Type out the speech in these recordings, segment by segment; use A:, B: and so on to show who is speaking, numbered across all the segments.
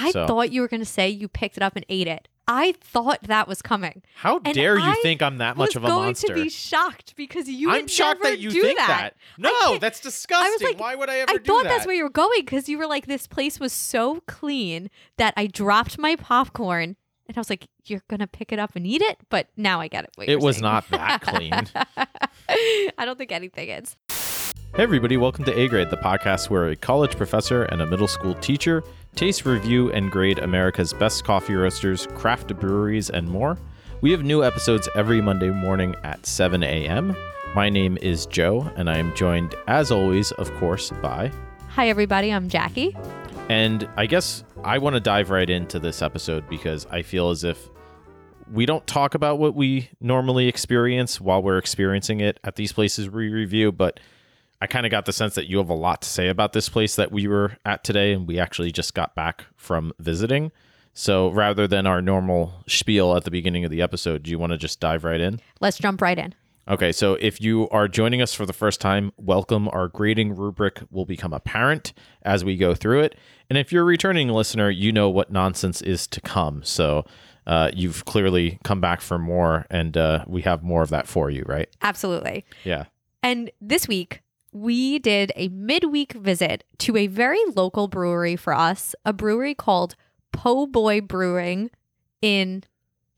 A: I
B: So-
A: thought you were going to say you picked it up and ate it. I thought that was coming.
B: How
A: and
B: dare you
A: I
B: think I'm that much of a monster?
A: I'm going to be shocked because you
B: I'm shocked that you think
A: that.
B: that. No, that's disgusting.
A: like-
B: Why would I ever
A: I thought
B: that?
A: that's where you were going because you were like, this place was so clean that I dropped my popcorn and I was like, you're going to pick it up and eat it? But now I get it.
B: it was
A: saying.
B: not that clean.
A: I don't think anything is.
B: Hey, everybody, welcome to A Grade, the podcast where a college professor and a middle school teacher taste, review, and grade America's best coffee roasters, craft breweries, and more. We have new episodes every Monday morning at 7 a.m. My name is Joe, and I am joined, as always, of course, by.
A: Hi, everybody. I'm Jackie.
B: And I guess I want to dive right into this episode because I feel as if we don't talk about what we normally experience while we're experiencing it at these places we review, but I kind of got the sense that you have a lot to say about this place that we were at today, and we actually just got back from visiting. So rather than our normal spiel at the beginning of the episode, do you want to just dive right in?
A: Let's jump right in.
B: Okay, so if you are joining us for the first time, welcome. Our grading rubric will become apparent as we go through it. And if you're a returning listener, you know what nonsense is to come. So uh, you've clearly come back for more, and uh, we have more of that for you, right?
A: Absolutely.
B: Yeah.
A: And this week, we did a midweek visit to a very local brewery for us, a brewery called Po Boy Brewing in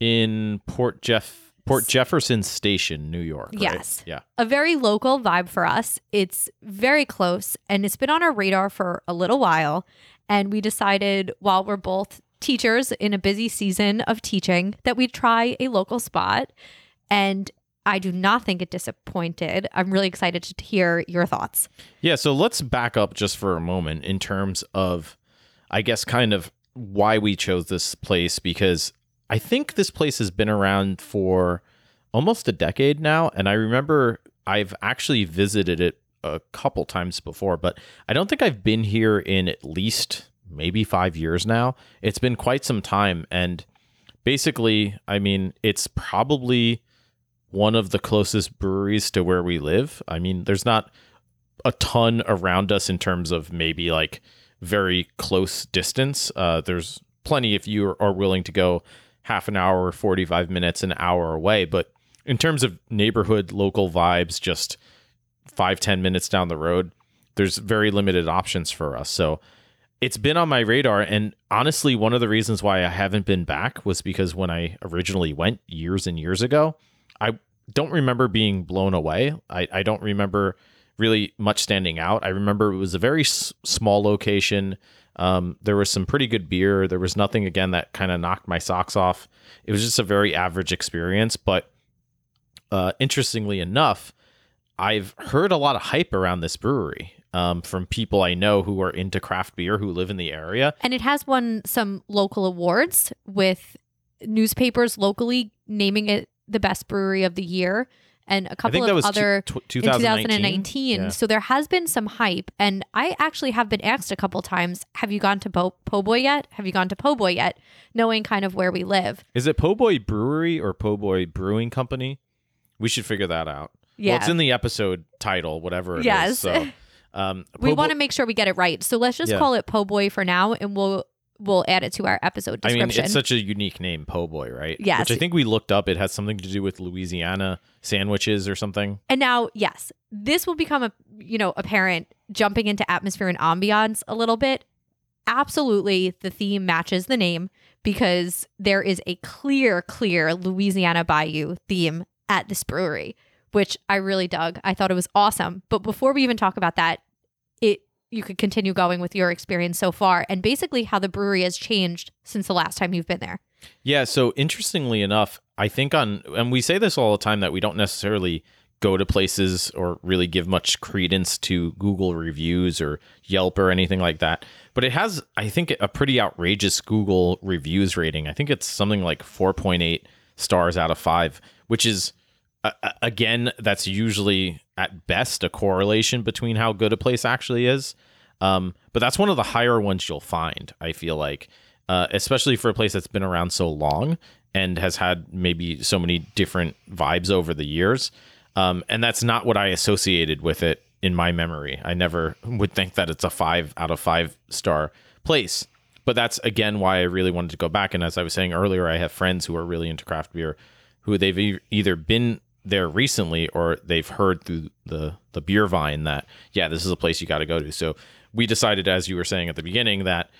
B: In Port Jeff, Port Jefferson Station, New York. right?
A: Yes.
B: Yeah.
A: a very local vibe for us. It's very close and it's been on our radar for a little while. And we decided while we're both teachers in a busy season of teaching that we'd try a local spot. And I do not think it disappointed. I'm really excited to hear your thoughts.
B: Yeah, so let's back up just for a moment in terms of, I guess, kind of why we chose this place because I think this place has been around for almost a decade now. And I remember I've actually visited it a couple times before, but I don't think I've been here in at least maybe five years now. It's been quite some time. And basically, I mean, it's probably one of the closest breweries to where we live. I mean, there's not a ton around us in terms of maybe like very close distance. Uh, there's plenty if you are willing to go half an hour, 45 minutes, an hour away. But in terms of neighborhood, local vibes, just five ten minutes down the road, there's very limited options for us. So it's been on my radar. And honestly, one of the reasons why I haven't been back was because when I originally went years and years ago, I don't remember being blown away. I, I don't remember really much standing out. I remember it was a very s- small location. Um, there was some pretty good beer. There was nothing again that kind of knocked my socks off. It was just a very average experience. But uh, interestingly enough, I've heard a lot of hype around this brewery um, from people I know who are into craft beer who live in the area.
A: And it has won some local awards with newspapers locally naming it the best brewery of the year and a couple of other
B: two,
A: in
B: 2019.
A: 2019.
B: Yeah.
A: So there has been some hype. And I actually have been asked a couple times, have you gone to po- Po Boy yet? Have you gone to Po Boy yet? Knowing kind of where we live.
B: Is it Po Boy Brewery or Po Boy Brewing Company? We should figure that out.
A: Yeah.
B: Well, it's in the episode title, whatever it is.
A: Yes.
B: So, um,
A: we want to make sure we get it right. So let's just
B: Yeah.
A: call it Po Boy for now and we'll we'll add it to our episode
B: I mean, it's such a unique name, Po Boy, right?
A: Yes.
B: Which I think we looked up. It has something to do with Louisiana sandwiches or something.
A: And now, yes, this will become a you know apparent jumping into atmosphere and ambiance a little bit. Absolutely, the theme matches the name because there is a clear, clear Louisiana Bayou theme at this brewery, which I really dug. I thought it was awesome. But before we even talk about that, you could continue going with your experience so far and basically how the brewery has changed since the last time you've been there.
B: Yeah. So interestingly enough, I think on, and we say this all the time that we don't necessarily go to places or really give much credence to Google reviews or Yelp or anything like that. But it has, I think, a pretty outrageous Google reviews rating. I think it's something like 4.8 stars out of five, which is, uh, again, that's usually at best a correlation between how good a place actually is. Um, but that's one of the higher ones you'll find, I feel like, uh, especially for a place that's been around so long and has had maybe so many different vibes over the years. Um, and that's not what I associated with it in my memory. I never would think that it's a five out of five star place. but that's again why I really wanted to go back. And as I was saying earlier, I have friends who are really into craft beer, who they've e- either been there recently or they've heard through the the beer vine that yeah, this is a place you got to go to. So we decided, as you were saying at the beginning, that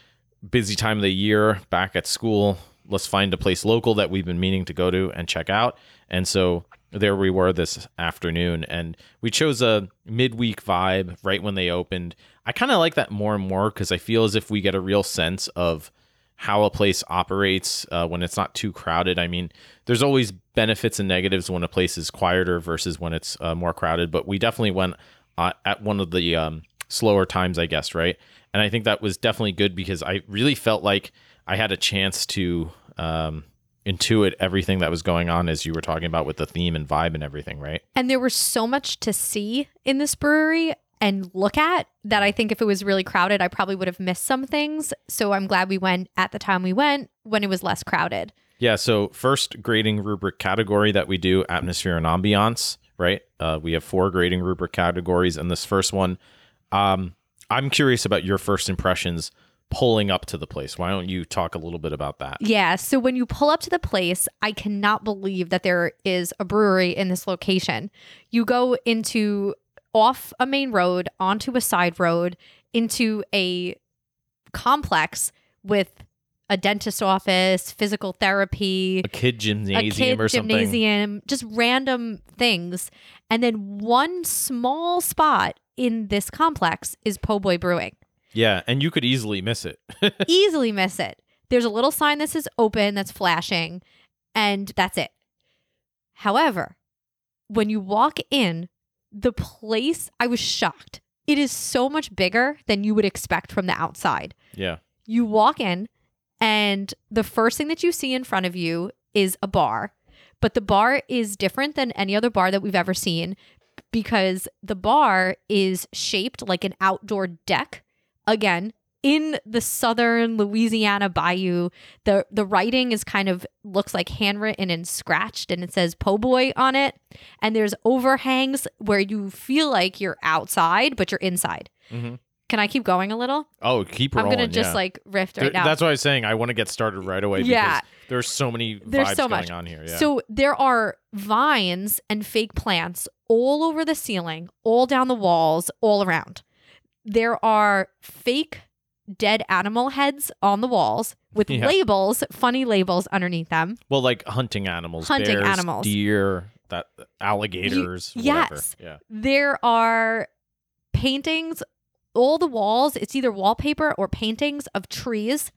B: busy time of the year, back at school, let's find a place local that we've been meaning to go to and check out. And so there we were this afternoon and we chose a midweek vibe right when they opened. I kind of like that more and more because I feel as if we get a real sense of how a place operates uh, when it's not too crowded. I mean, there's always benefits and negatives when a place is quieter versus when it's uh, more crowded, but we definitely went uh, at one of the um, slower times, I guess, right? And I think that was definitely good because I really felt like I had a chance to um, intuit everything that was going on as you were talking about with the theme and vibe and everything, right?
A: And there was so much to see in this brewery and look at that I think if it was really crowded, I probably would have missed some things. So I'm glad we went at the time we went when it was less crowded.
B: Yeah. So, first grading rubric category that we do atmosphere and ambiance, right? Uh, we have four grading rubric categories. And this first one, um, I'm curious about your first impressions pulling up to the place. Why don't you talk a little bit about that?
A: Yeah. So when you pull up to the place, I cannot believe that there is a brewery in this location. You go into off a main road, onto a side road, into a complex with a dentist office, physical therapy,
B: A kid gymnasium
A: a kid
B: or something.
A: gymnasium, just random things. And then one small spot in this complex is Po' Boy Brewing.
B: Yeah. And you could easily miss it.
A: Easily miss it. There's a little sign that says open that's flashing, and that's it. However, when you walk in, the place, I was shocked. It is so much bigger than you would expect from the outside.
B: yeah.
A: You walk in, and the first thing that you see in front of you is a bar. But the bar is different than any other bar that we've ever seen because the bar is shaped like an outdoor deck. Again, in the southern Louisiana bayou, the the writing is kind of looks like handwritten and scratched and it says po' boy on it. And there's overhangs where you feel like you're outside, but you're inside.
B: Mhm.
A: Can I keep going a little?
B: Oh, keep
A: I'm gonna just
B: yeah.
A: like riff right now.
B: That's why I was saying I want to get started right away
A: Yeah.
B: There's so many
A: There's
B: vibes
A: so
B: going
A: much.
B: on here. Yeah.
A: So there are vines and fake plants all over the ceiling, all down the walls, all around. There are fake dead animal heads on the walls with
B: Yeah.
A: labels, funny labels underneath them.
B: well, like hunting animals,
A: Hunting
B: bears,
A: animals.
B: deer, that alligators.
A: yes.
B: Yeah.
A: There are paintings, all the walls, it's either wallpaper or paintings of trees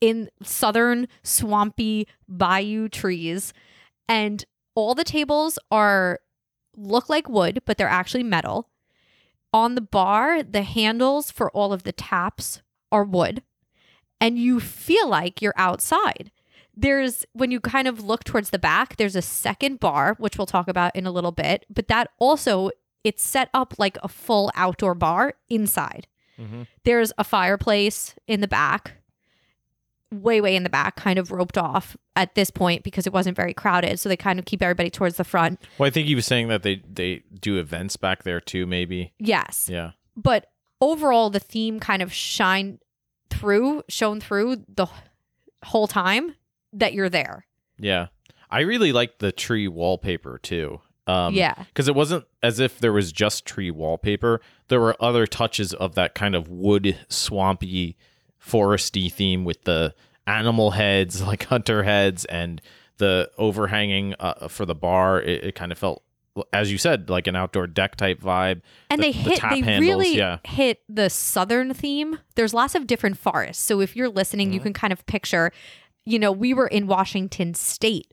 A: in southern swampy bayou trees. And all the tables are look like wood, but they're actually metal. On the bar, the handles for all of the taps are wood. And you feel like you're outside. There's when you kind of look towards the back, there's a second bar, which we'll talk about in a little bit, but that also it's set up like a full outdoor bar inside.
B: Mhm.
A: There's a fireplace in the back, way, way in the back, kind of roped off at this point because it wasn't very crowded. So they kind of keep everybody towards the front.
B: Well, I think he was saying that they they do events back there too. Maybe.
A: Yes.
B: Yeah.
A: But overall, the theme kind of shined through, shown through the whole time that you're there.
B: Yeah. I really liked the tree wallpaper too. Um,
A: yeah.
B: Because it wasn't as if there was just tree wallpaper. There were other touches of that kind of wood, swampy, foresty theme with the animal heads, like hunter heads, and the overhanging uh, for the bar. It, it kind of felt, as you said, like an outdoor deck type vibe.
A: And
B: The-
A: they
B: the
A: hit,
B: tap
A: they
B: handles,
A: really
B: yeah.
A: hit the southern theme. There's lots of different forests. So if you're listening,
B: Mm-hmm.
A: you can kind of picture, you know, we were in Washington State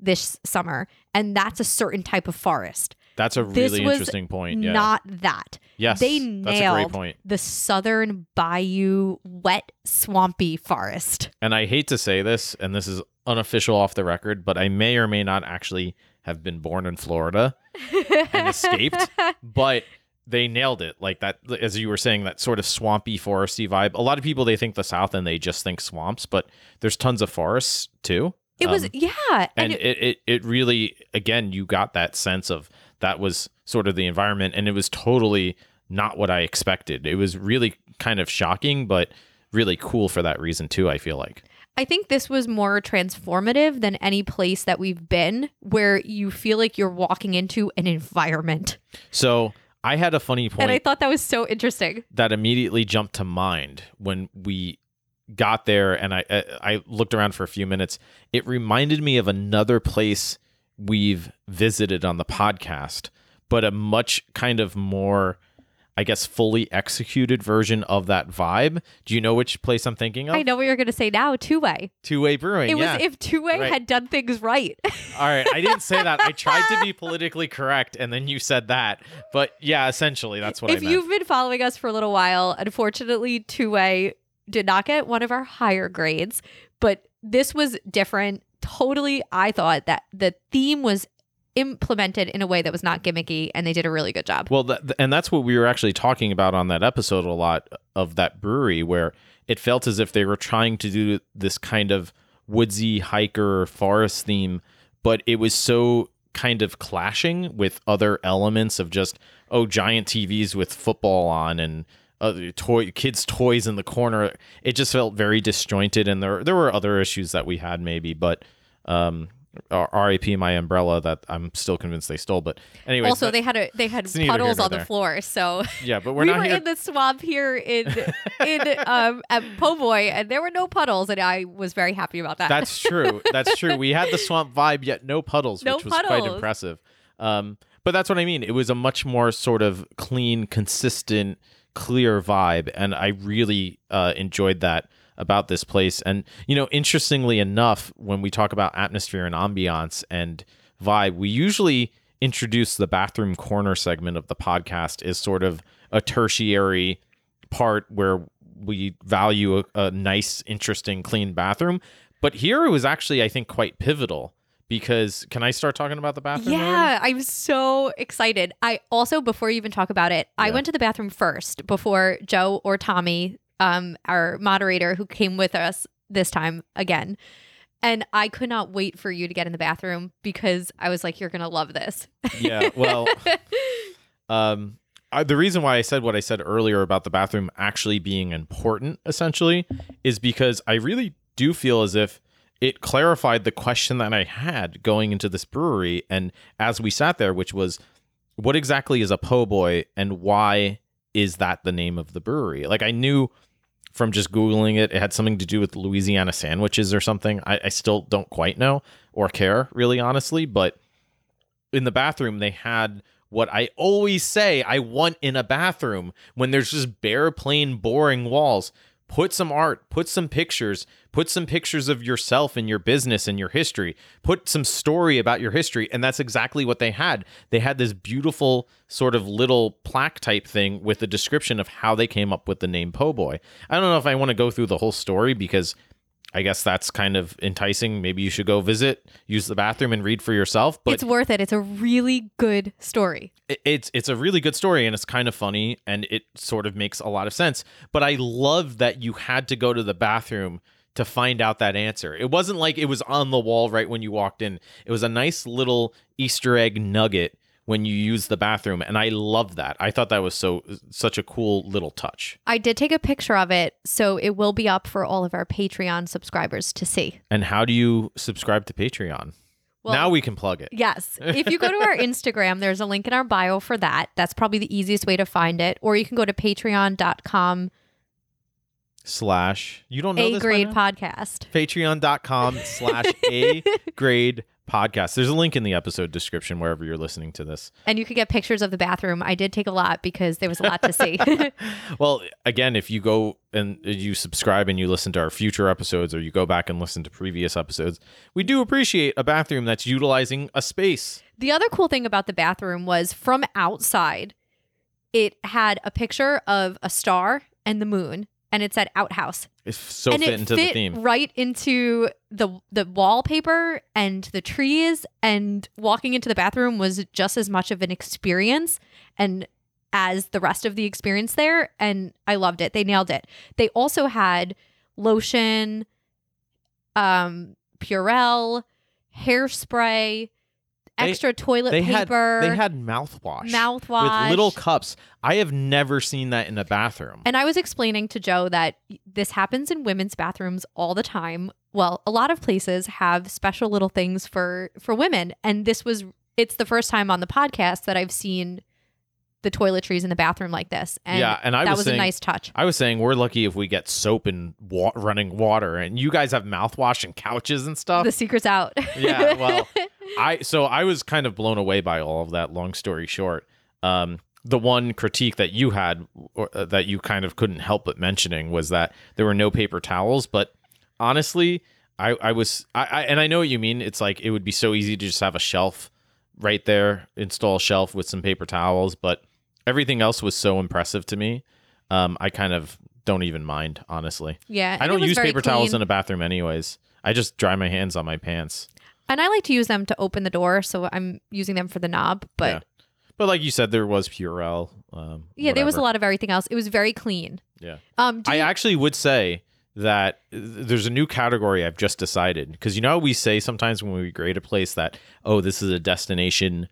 A: this summer, and that's a certain type of forest.
B: That's a
A: This
B: really
A: was
B: interesting point. Yeah.
A: Not that.
B: yes.
A: they
B: that's a great
A: nailed
B: point.
A: the southern bayou, wet, swampy forest.
B: and I hate to say this, and this is unofficial off the record, but I may or may not actually have been born in Florida and escaped, but they nailed it. Like that, as you were saying, that sort of swampy, foresty vibe. A lot of people they think the South and they just think swamps, but there's tons of forests too.
A: It was,
B: Um,
A: yeah.
B: and
A: And,
B: it, it it really again you got that sense of that was sort of the environment, and it was totally not what I expected. It was really kind of shocking, but really cool for that reason too. I feel like.
A: I think this was more transformative than any place that we've been where you feel like you're walking into an environment.
B: So I had a funny point
A: And I thought that was so interesting.
B: that immediately jumped to mind when we got there and I I looked around for a few minutes. It reminded me of another place we've visited on the podcast, but a much kind of more I guess fully executed version of that vibe. Do you know which place I'm thinking of?
A: I know what you're going to say now, two way.
B: Two Way Brewing.
A: It
B: yeah.
A: was if two way
B: Right.
A: had done things right.
B: All right, I didn't say that. I tried to be politically correct, and then you said that. But yeah, essentially, that's what
A: if
B: I meant.
A: you've been following us for a little while, unfortunately, two way did not get one of our higher grades, but this was different. Totally, I thought that the theme was implemented in a way that was not gimmicky, and they did a really good job.
B: Well, th- and that's what we were actually talking about on that episode a lot of that brewery, where it felt as if they were trying to do this kind of woodsy hiker forest theme, but it was so kind of clashing with other elements of just oh giant TVs with football on and other toy kids toys in the corner. It just felt very disjointed, and there there were other issues that we had maybe, but um, R- R.I.P. my umbrella that I'm still convinced they stole. But anyway,
A: also, they had a they had
B: It's neither here
A: puddles on the floor, so
B: yeah, but we're
A: we
B: not
A: were
B: here.
A: in the swamp here in in um at Po' Boy, and there were no puddles, and I was very happy about that.
B: That's true. That's true. We had the swamp vibe, yet no puddles,
A: No
B: which was quite impressive. Um, but that's what I mean. It was a much more sort of clean, consistent, clear vibe, and I really uh, enjoyed that about this place. And you know, interestingly enough, when we talk about atmosphere and ambiance and vibe, we usually introduce the bathroom corner segment of the podcast as sort of a tertiary part where we value a, a nice, interesting, clean bathroom. But here it was actually, I think, quite pivotal because can I start talking about the bathroom? already?
A: Yeah, I'm so excited. I also, before you even talk about it, I went to the bathroom first before Joe or Tommy, um, our moderator who came with us this time again. And I could not wait for you to get in the bathroom because I was like, you're going to love this.
B: Yeah. Well, um, I, the reason why I said what I said earlier about the bathroom actually being important, essentially, is because I really do feel as if it clarified the question that I had going into this brewery, and as we sat there, which was, what exactly is a po' boy, and why is that the name of the brewery? Like I knew from just googling it, it had something to do with Louisiana sandwiches or something. I, I still don't quite know or care, really, honestly, but in the bathroom they had what I always say I want in a bathroom when there's just bare, plain, boring walls. Put some art, put some pictures, put some pictures of yourself and your business and your history, put some story about your history. And that's exactly what they had. They had this beautiful sort of little plaque type thing with a description of how they came up with the name Po' Boy. I don't know if I want to go through the whole story because I guess that's kind of enticing. Maybe you should go visit, use the bathroom, and read for yourself. But
A: it's worth it. It's a really good story.
B: it- it's it's a really good story and it's kind of funny and it sort of makes a lot of sense. But I love that you had to go to the bathroom to find out that answer. It wasn't like it was on the wall right when you walked in. It was a nice little Easter egg nugget when you use the bathroom and I love that. I thought that was so such a cool little touch.
A: I did take a picture of it, so it will be up for all of our Patreon subscribers to see.
B: And how do you subscribe to Patreon?
A: Well,
B: now we can plug it.
A: Yes. If you go to our Instagram, there's a link in our bio for that. That's probably the easiest way to find it. Or you can go to patreon.com
B: Slash you don't know
A: A grade podcast.
B: patreon.com slash a grade podcast there's a link in the episode description wherever you're listening to this
A: And you could get pictures of the bathroom. I did take a lot because there was a lot to see.
B: well again if you go and you subscribe and you listen to our future episodes or you go back and listen to previous episodes we do appreciate a bathroom that's utilizing a space
A: the other cool thing about the bathroom was from outside, it had a picture of a star and the moon, and it said outhouse.
B: it's so
A: and
B: fit
A: it
B: into
A: fit
B: the theme
A: right into the the wallpaper and the trees and walking into the bathroom was just as much of an experience and as the rest of the experience there and I loved it. They nailed it. They also had lotion um Purell, hairspray,
B: They-
A: extra toilet
B: they had
A: paper,
B: they had mouthwash,
A: mouthwash
B: with little cups. I have never seen that in a bathroom.
A: And I was explaining to Joe that this happens in women's bathrooms all the time. Well, a lot of places have special little things for for women, and this was it's the first time on the podcast that I've seen the toiletries in the bathroom like this. And
B: yeah, and I
A: that
B: was,
A: was
B: saying,
A: a nice touch.
B: I was saying we're lucky if we get soap and wa- running water, and you guys have mouthwash and couches and stuff.
A: The secret's out.
B: yeah, well, I so I was kind of blown away by all of that. Long story short, um, the one critique that you had, or uh, that you kind of couldn't help but mentioning, was that there were no paper towels. But honestly, I I was I, I and I know what you mean. It's like it would be so easy to just have a shelf right there, install a shelf with some paper towels, but everything else was so impressive to me. Um, I kind of don't even mind, honestly.
A: yeah.
B: I don't use paper towels in a bathroom anyways. I just dry my hands on my pants.
A: And I like to use them to open the door, so I'm using them for the knob. But
B: Yeah. But like you said, there was Purell. Um,
A: yeah, there was a lot of everything else. It was very clean.
B: Yeah.
A: Um,
B: I
A: you-
B: actually would say that there's a new category I've just decided because you know we say sometimes when we grade a place that oh this is a destination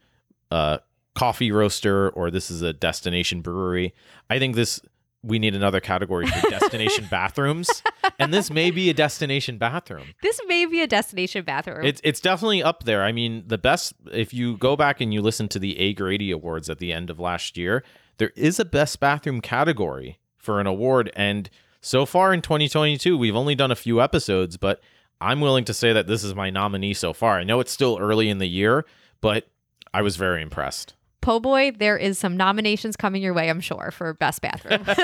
B: uh, coffee roaster or this is a destination brewery. I think this we need another category for destination bathrooms, and this may be a destination bathroom.
A: this may be a destination bathroom.
B: It's it's definitely up there. I mean, the best if you go back and you listen to the A Grady Awards at the end of last year, there is a best bathroom category for an award and so far in 2022, we've only done a few episodes, but I'm willing to say that this is my nominee so far. I know it's still early in the year, but I was very impressed.
A: Po' boy, there is some nominations coming your way, I'm sure, for best bathroom.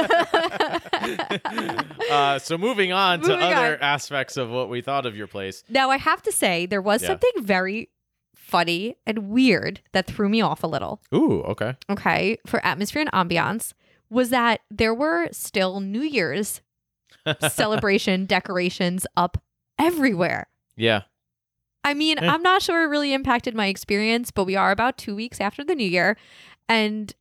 B: Uh, so moving on to other
A: on.
B: aspects of what we thought of your place.
A: now, I have to say, there was
B: Yeah.
A: something very funny and weird that threw me off a little.
B: Ooh, okay.
A: Okay, for atmosphere and ambiance, was that there were still New Year's celebration decorations up everywhere.
B: Yeah.
A: I mean,
B: Eh.
A: I'm not sure it really impacted my experience, but we are about two weeks after the new year. And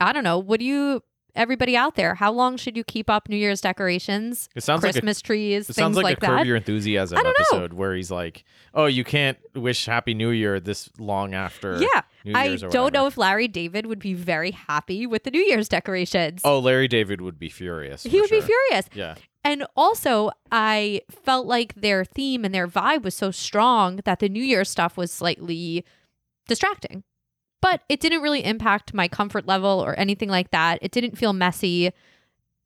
A: I don't know, what do you, everybody out there, how long should you keep up New Year's decorations,
B: It sounds like a
A: Christmas trees,
B: It sounds like,
A: like,
B: a Curb? Your Enthusiasm
A: don't know.
B: episode where he's like, "Oh, you can't wish Happy New Year this long after."
A: yeah. I don't know if Larry David would be very happy with the New Year's decorations.
B: Oh, Larry David would be furious.
A: he would be furious.
B: Yeah,
A: And also, I felt like their theme and their vibe was so strong that the New Year stuff was slightly distracting. But it didn't really impact my comfort level or anything like that. It didn't feel messy.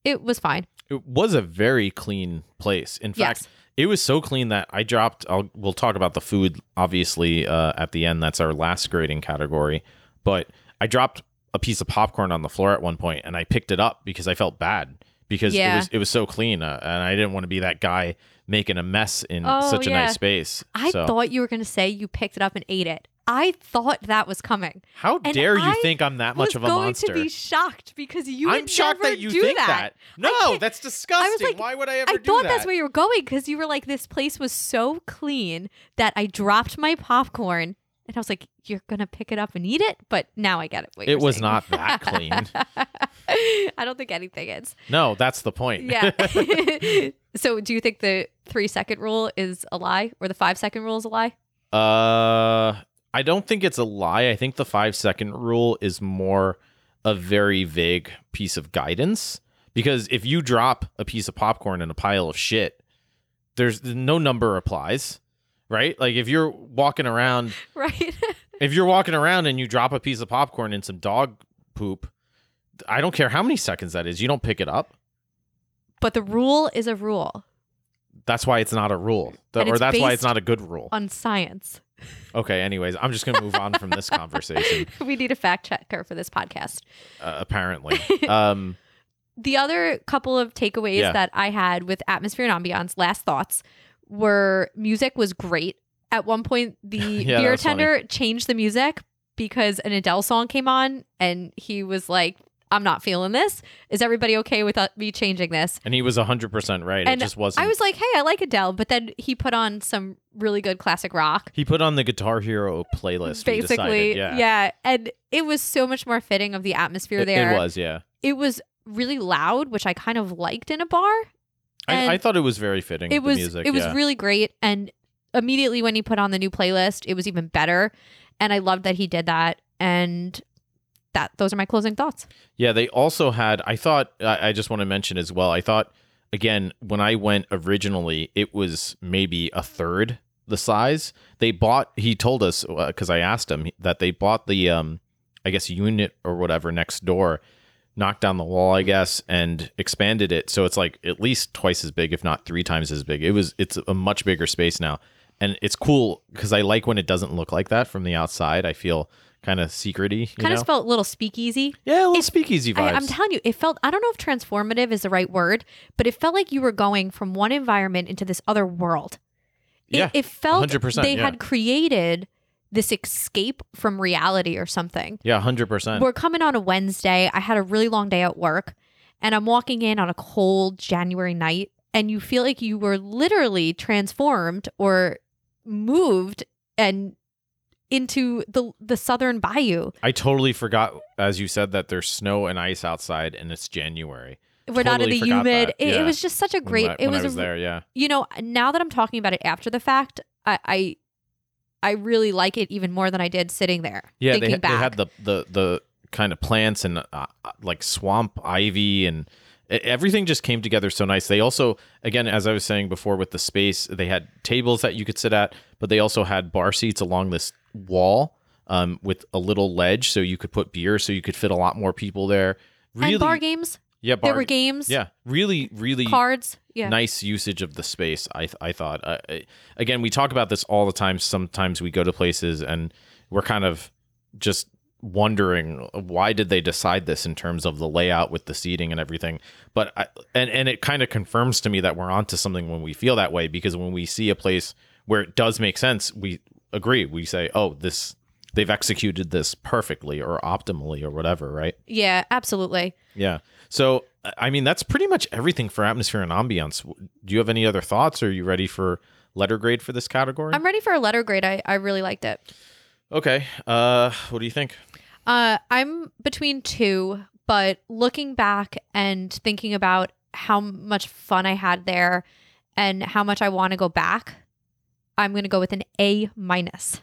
A: It was fine.
B: it was a very clean place. In fact,
A: Yes.
B: it was so clean that I dropped. I'll, we'll talk about the food obviously uh, at the end. That's our last grading category. But I dropped a piece of popcorn on the floor at one point, and I picked it up because I felt bad because it was it was so clean, uh, and I didn't want to be that guy making a mess in
A: Oh,
B: such a
A: yeah.
B: nice space.
A: I
B: So-
A: thought you were going to say you picked it up and ate it. I thought that was coming.
B: How
A: And
B: dare you
A: I
B: think I'm that much of a monster?
A: I'm going to be shocked because you
B: I'm
A: would
B: shocked that you think
A: that.
B: that. No, that's disgusting.
A: like-
B: Why would I ever
A: I thought
B: that?
A: that's where you were going because you were like, this place was so clean that I dropped my popcorn and I was like, you're gonna pick it up and eat it. But now I get it.
B: it was
A: saying.
B: not that clean.
A: I don't think anything is.
B: No, that's the point.
A: Yeah. so, do you think the three second rule is a lie, or the five second rule is a lie?
B: uh, I don't think it's a lie. I think the five second rule is more a very vague piece of guidance because if you drop a piece of popcorn in a pile of shit, there's no number applies, right? Like if you're walking around
A: Right.
B: if you're walking around and you drop a piece of popcorn in some dog poop, I don't care how many seconds that is, you don't pick it up.
A: but the rule is a rule
B: That's why it's not a rule. The- or that's why it's not a good rule.
A: on science.
B: Okay, anyways, I'm just going to move on from this conversation,
A: we need a fact checker for this podcast.
B: uh, apparently. Um,
A: the other couple of takeaways
B: Yeah.
A: that I had with atmosphere and ambiance, last thoughts, were music was great. At one point, the
B: Yeah,
A: beer
B: was funny.
A: tender changed the music because an Adele song came on, and he was like, "I'm not feeling this. Is everybody okay with uh, me changing this?"
B: and he was 100% right.
A: And
B: it just wasn't.
A: I was like, "Hey, I like Adele," but then he put on some really good classic rock.
B: he put on the Guitar Hero playlist.
A: Basically,
B: decided, yeah.
A: and it was so much more fitting of the atmosphere
B: It,
A: there.
B: it was, yeah.
A: It was really loud, which I kind of liked in a bar.
B: I, I thought it was very fitting.
A: it
B: the
A: was
B: music,
A: it was
B: yeah.
A: really great and immediately when he put on the new playlist it was even better And I loved that he did that. And that those are my closing thoughts.
B: Yeah, they also had. I thought. I just want to mention as well. I thought again when I went originally, it was maybe a third the size. They bought. He told us because I asked him that they bought the um, I guess unit or whatever next door, knocked down the wall, I guess, and expanded it so it's like at least twice as big, if not three times as big. It was. It's a much bigger space now, and it's cool because I like when it doesn't look like that from the outside. I feel kind of secrety.
A: Kind of felt a little speakeasy.
B: yeah, a little
A: it-
B: speakeasy vibes.
A: I, I'm telling you, it felt, I don't know if transformative is the right word, but it felt like you were going from one environment into this other world. It,
B: Yeah,
A: it felt
B: 100%,
A: they
B: yeah.
A: had created this escape from reality or something.
B: yeah, hundred percent.
A: We're coming on a Wednesday. I had a really long day at work, and I'm walking in on a cold January night, and you feel like you were literally transformed or moved and into the the southern bayou.
B: I totally forgot, as you said, that there's snow and ice outside, and it's January.
A: We're not in the humid. It, it was just such a
B: when
A: great.
B: I-
A: it was,
B: was
A: a,
B: there. Yeah,
A: you know now that i'm talking about it after the fact i i, I really like it even more than i did sitting there
B: yeah. They,
A: thinking
B: had- they
A: back
B: had the the the kind of plants and uh, like swamp ivy and everything just came together so nice. They also, again, as I was saying before, with the space, they had tables that you could sit at, but they also had bar seats along this wall um, with a little ledge, so you could put beer, so you could fit a lot more people there. Really,
A: and bar games
B: yeah, bar,
A: there were games
B: yeah, really, really
A: cards yeah
B: nice usage of the space. I I thought. Uh, I- again, we talk about this all the time. Sometimes we go to places and we're kind of just wondering why did they decide this in terms of the layout with the seating and everything. But I, and and it kind of confirms to me that we're onto something when we feel that way because when we see a place where it does make sense, we agree. We say, "Oh, this they've executed this perfectly or optimally or whatever." Right?
A: yeah absolutely
B: Yeah. So, I mean, that's pretty much everything for atmosphere and ambiance. Do you have any other thoughts? Or are you ready for letter grade for this category?
A: i'm ready for a letter grade i, I really liked it
B: okay. Uh, what do you think?
A: uh i'm between two but looking back and thinking about how much fun i had there and how much i want to go back i'm going to go with an a minus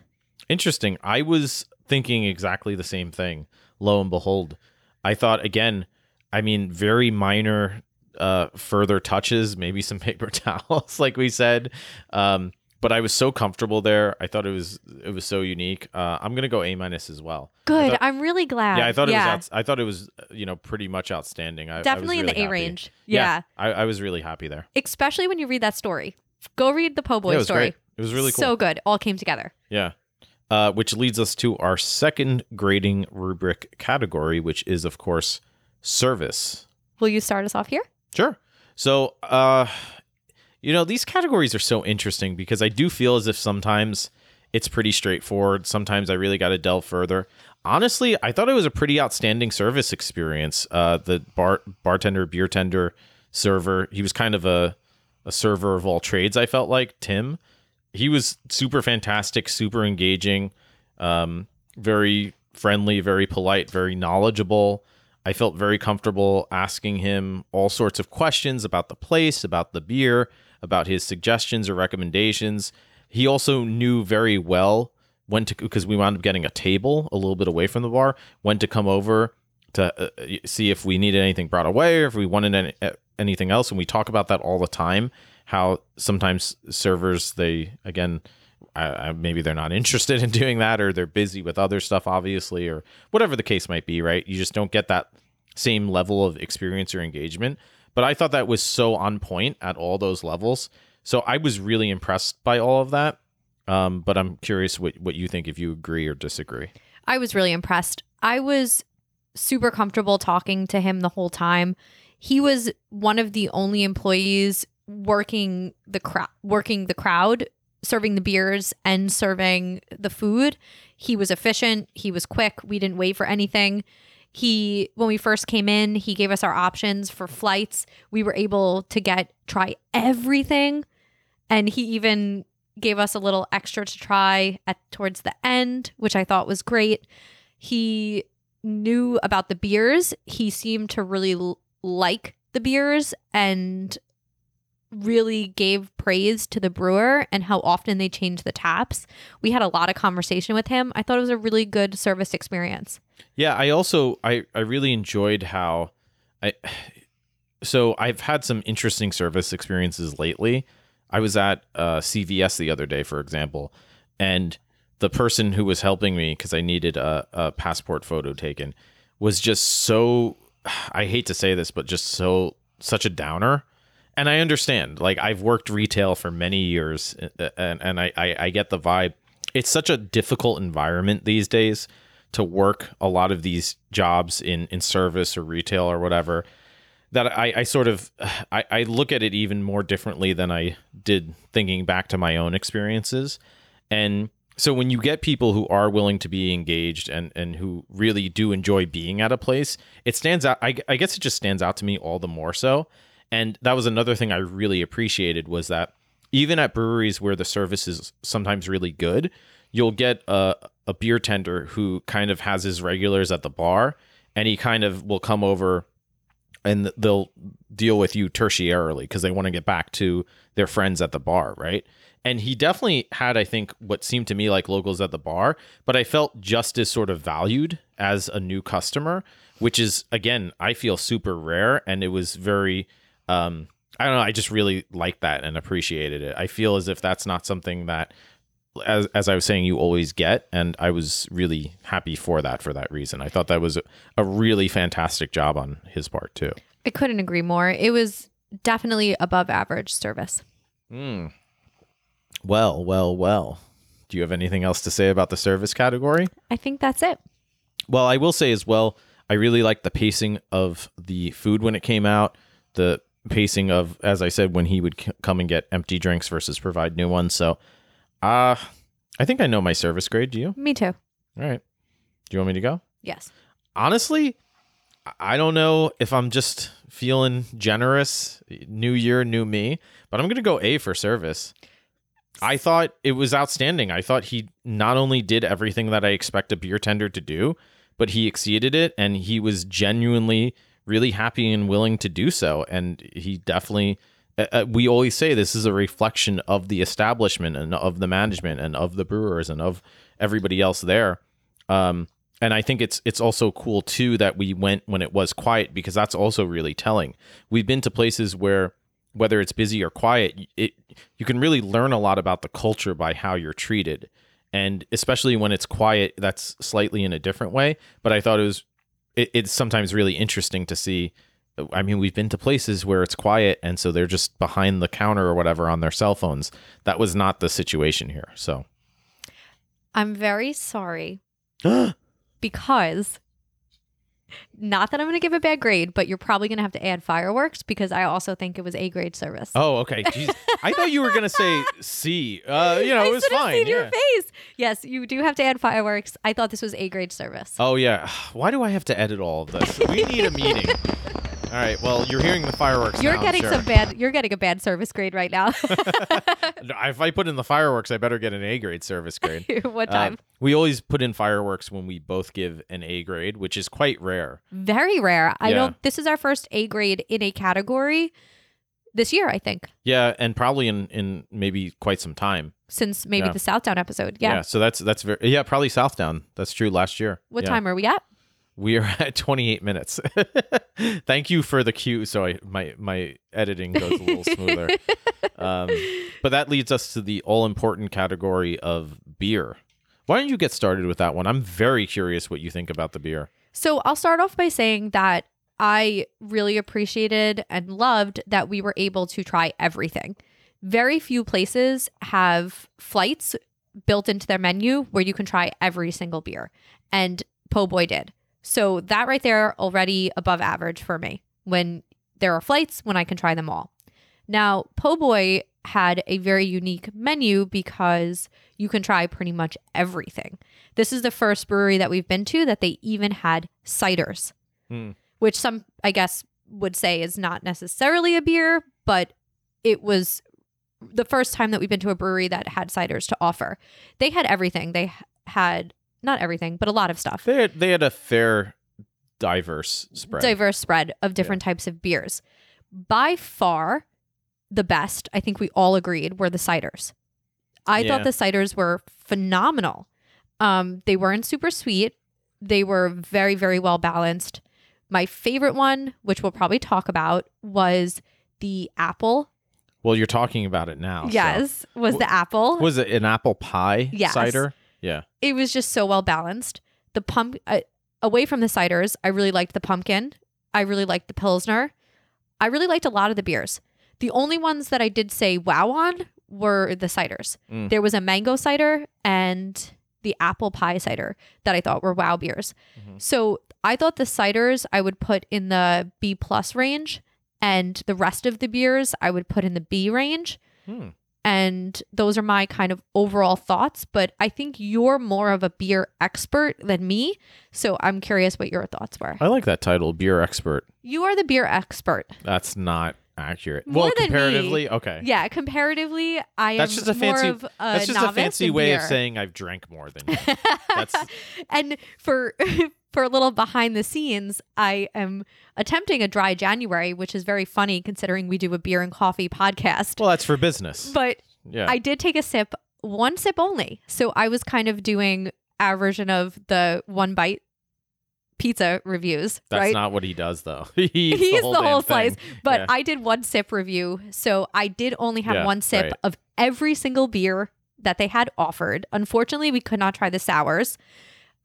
B: Interesting. I was thinking exactly the same thing. Lo and behold, I thought again. I mean, very minor, uh, further touches, maybe some paper towels, like we said. Um, but I was so comfortable there. I thought it was it was so unique. Uh, I'm gonna go A minus as well.
A: Good
B: thought-
A: i'm really glad
B: yeah, I thought it was. Outs- I thought it was. You know, pretty much outstanding. I, I was
A: definitely in
B: really
A: the a
B: happy.
A: range yeah.
B: I, I was really happy there.
A: especially when you read that story. Go read the Po' Boy
B: yeah,
A: story.
B: great. It was really cool.
A: So good. All came together.
B: yeah. Uh, which leads us to our second grading rubric category, which is of course service.
A: Will you start us off here?
B: Sure. So, uh, you know, these categories are so interesting because I do feel as if sometimes it's pretty straightforward. Sometimes I really got to delve further. Honestly, I thought it was a pretty outstanding service experience. Uh, the bar bartender, beer tender, server. He was kind of a a server of all trades. I felt like Tim. He was super fantastic, super engaging, um, very friendly, very polite, very knowledgeable. I felt very comfortable asking him all sorts of questions about the place, about the beer, about his suggestions or recommendations. He also knew very well when to, because we wound up getting a table a little bit away from the bar, when to come over to uh, see if we needed anything brought away or if we wanted any, uh, anything else. And we talk about that all the time. How sometimes servers, they, again, I, I, maybe they're not interested in doing that or they're busy with other stuff obviously or whatever the case might be right? You just don't get that same level of experience or engagement. But i thought that was so on point at all those levels. So i was really impressed by all of that. Um, but i'm curious what, what you think if you agree or disagree.
A: I was really impressed. I was super comfortable talking to him the whole time. He was one of the only employees working the crowd working the crowd serving the beers and serving the food. He was efficient. He was quick. We didn't wait for anything. He when we first came in he gave us our options for flights. We were able to get try everything. And he even gave us a little extra to try at towards the end which i thought was great. He knew about the beers. He seemed to really l- like the beers and really gave praise to the brewer and how often they change the taps. We had a lot of conversation with him. I thought it was a really good service experience.
B: Yeah, I also I I really enjoyed how I so I've had some interesting service experiences lately. I was at uh, CVS the other day, for example, and the person who was helping me because I needed a, a passport photo taken was just so I hate to say this, but just so such a downer. And I understand. Like I've worked retail for many years, uh, and and I, I I get the vibe. It's such a difficult environment these days to work a lot of these jobs in in service or retail or whatever that I, I sort of I, I look at it even more differently than I did thinking back to my own experiences. And so when you get people who are willing to be engaged and and who really do enjoy being at a place, it stands out I, I guess it just stands out to me all the more so. And that was another thing I really appreciated was that even at breweries where the service is sometimes really good, you'll get a, a beer tender who kind of has his regulars at the bar and he kind of will come over and they'll deal with you tertiarily because they want to get back to their friends at the bar, right? And he definitely had, I think, what seemed to me like locals at the bar, but I felt just as sort of valued as a new customer, which is, again, I feel super rare. And it was very, um, I don't know, I just really liked that and appreciated it. I feel as if that's not something that as as I was saying, you always get, and I was really happy for that for that reason. I thought that was a, a really fantastic job on his part too.
A: I couldn't agree more. It was definitely above average service.
B: Mm. Well, well, well. Do you have anything else to say about the service category?
A: I think that's it.
B: Well, I will say as well, I really liked the pacing of the food when it came out. The pacing of, as I said, when he would c- come and get empty drinks versus provide new ones. So uh, I think I know my service grade. Do you?
A: Me too.
B: All right. Do you want me to go?
A: Yes.
B: Honestly, I don't know if I'm just feeling generous. New year, new me, but I'm going to go A for service. I thought it was outstanding. I thought he not only did everything that I expect a beer tender to do, but he exceeded it and he was genuinely really happy and willing to do so. And he definitely uh, uh, we always say this is a reflection of the establishment and of the management and of the brewers and of everybody else there. Um, and I think it's it's also cool too that we went when it was quiet because that's also really telling. We've been to places where whether it's busy or quiet, it you can really learn a lot about the culture by how you're treated. And especially when it's quiet, that's slightly in a different way. But I thought it was it, it's sometimes really interesting to see I mean, we've been to places where it's quiet and so they're just behind the counter or whatever on their cell phones. That was not the situation here. So
A: I'm very sorry because not that I'm going to give a bad grade, but you're probably going to have to add fireworks because I also think it was A grade service.
B: Oh, okay. Jeez. I thought you were going to say C. Uh, you know,
A: I
B: it was fine.
A: seen your face. Yes, you do have to add fireworks. I thought this was A grade service.
B: Oh yeah. Why do I have to edit all of this? We need a meeting. All right. Well, you're hearing the fireworks.
A: you're
B: now,
A: getting
B: sure.
A: some bad. You're getting a bad service grade right now.
B: If I put in the fireworks, I better get an A grade service grade.
A: what
B: Uh,
A: time?
B: we always put in fireworks when we both give an A grade, which is quite rare.
A: Very rare. I
B: yeah.
A: don't. This is our first A grade in a category this year. I think
B: Yeah, and probably in in maybe quite some time.
A: since maybe
B: Yeah.
A: the Southdown episode. Yeah.
B: so that's that's very yeah, probably Southdown. That's true. Last year.
A: What
B: Yeah.
A: time are we at?
B: We are at 28 minutes. Thank you for the cue, so I my my editing goes a little smoother. Um, but that leads us to the all important category of beer. Why don't you get started with that one? I'm very curious what you think about the beer.
A: So I'll start off by saying that I really appreciated and loved that we were able to try everything. Very few places have flights built into their menu where you can try every single beer. And Po' Boy did. So that right there already above average for me when there are flights when I can try them all. Now, Po' Boy had a very unique menu because you can try pretty much everything. This is the first brewery that we've been to that they even had ciders,
B: Hmm.
A: which some, I guess, would say is not necessarily a beer, but it was the first time that we've been to a brewery that had ciders to offer. They had everything. They had not everything, but a lot of stuff.
B: They had, they had a fair, diverse spread.
A: Diverse spread of different types of beers. By far, the best, I think we all agreed, were the ciders. I
B: Yeah.
A: thought the ciders were phenomenal. Um, they weren't super sweet. They were very, very well balanced. My favorite one, which we'll probably talk about, was the apple.
B: Well, you're talking about it now. so-
A: yes, was the apple.
B: Was it an apple pie
A: Yes.
B: cider? Yeah.
A: it was just so well balanced. The pump uh, away from the ciders, I really liked the pumpkin. I really liked the pilsner. I really liked a lot of the beers. The only ones that I did say wow on were the ciders.
B: Mm.
A: There was a mango cider and the apple pie cider that I thought were wow beers.
B: Mhm.
A: So I thought the ciders I would put in the B plus range, and the rest of the beers I would put in the B range
B: Hmm.
A: And those are my kind of overall thoughts but i think you're more of a beer expert than me so i'm curious what your thoughts were
B: I like that title, beer expert.
A: you are the beer expert
B: That's not accurate.
A: More
B: well,
A: than me.
B: comparatively, okay.
A: yeah comparatively i
B: That's
A: am
B: just a
A: more
B: fancy-
A: of a
B: That's just a fancy way of saying I've drank more than you. That's
A: and for for a little behind the scenes i am attempting a dry january which is very funny considering we do a beer and coffee podcast
B: well, that's for business.
A: but
B: yeah.
A: I did take a sip, one sip only. So I was kind of doing our version of the one bite pizza reviews,
B: that's
A: right?
B: not what he does though. he eats
A: He
B: the whole,
A: the whole
B: thing.
A: slice, But
B: Yeah.
A: I did one sip review. So I did only have
B: Yeah,
A: one sip
B: right.
A: of every single beer that they had offered. Unfortunately, we could not try the sours.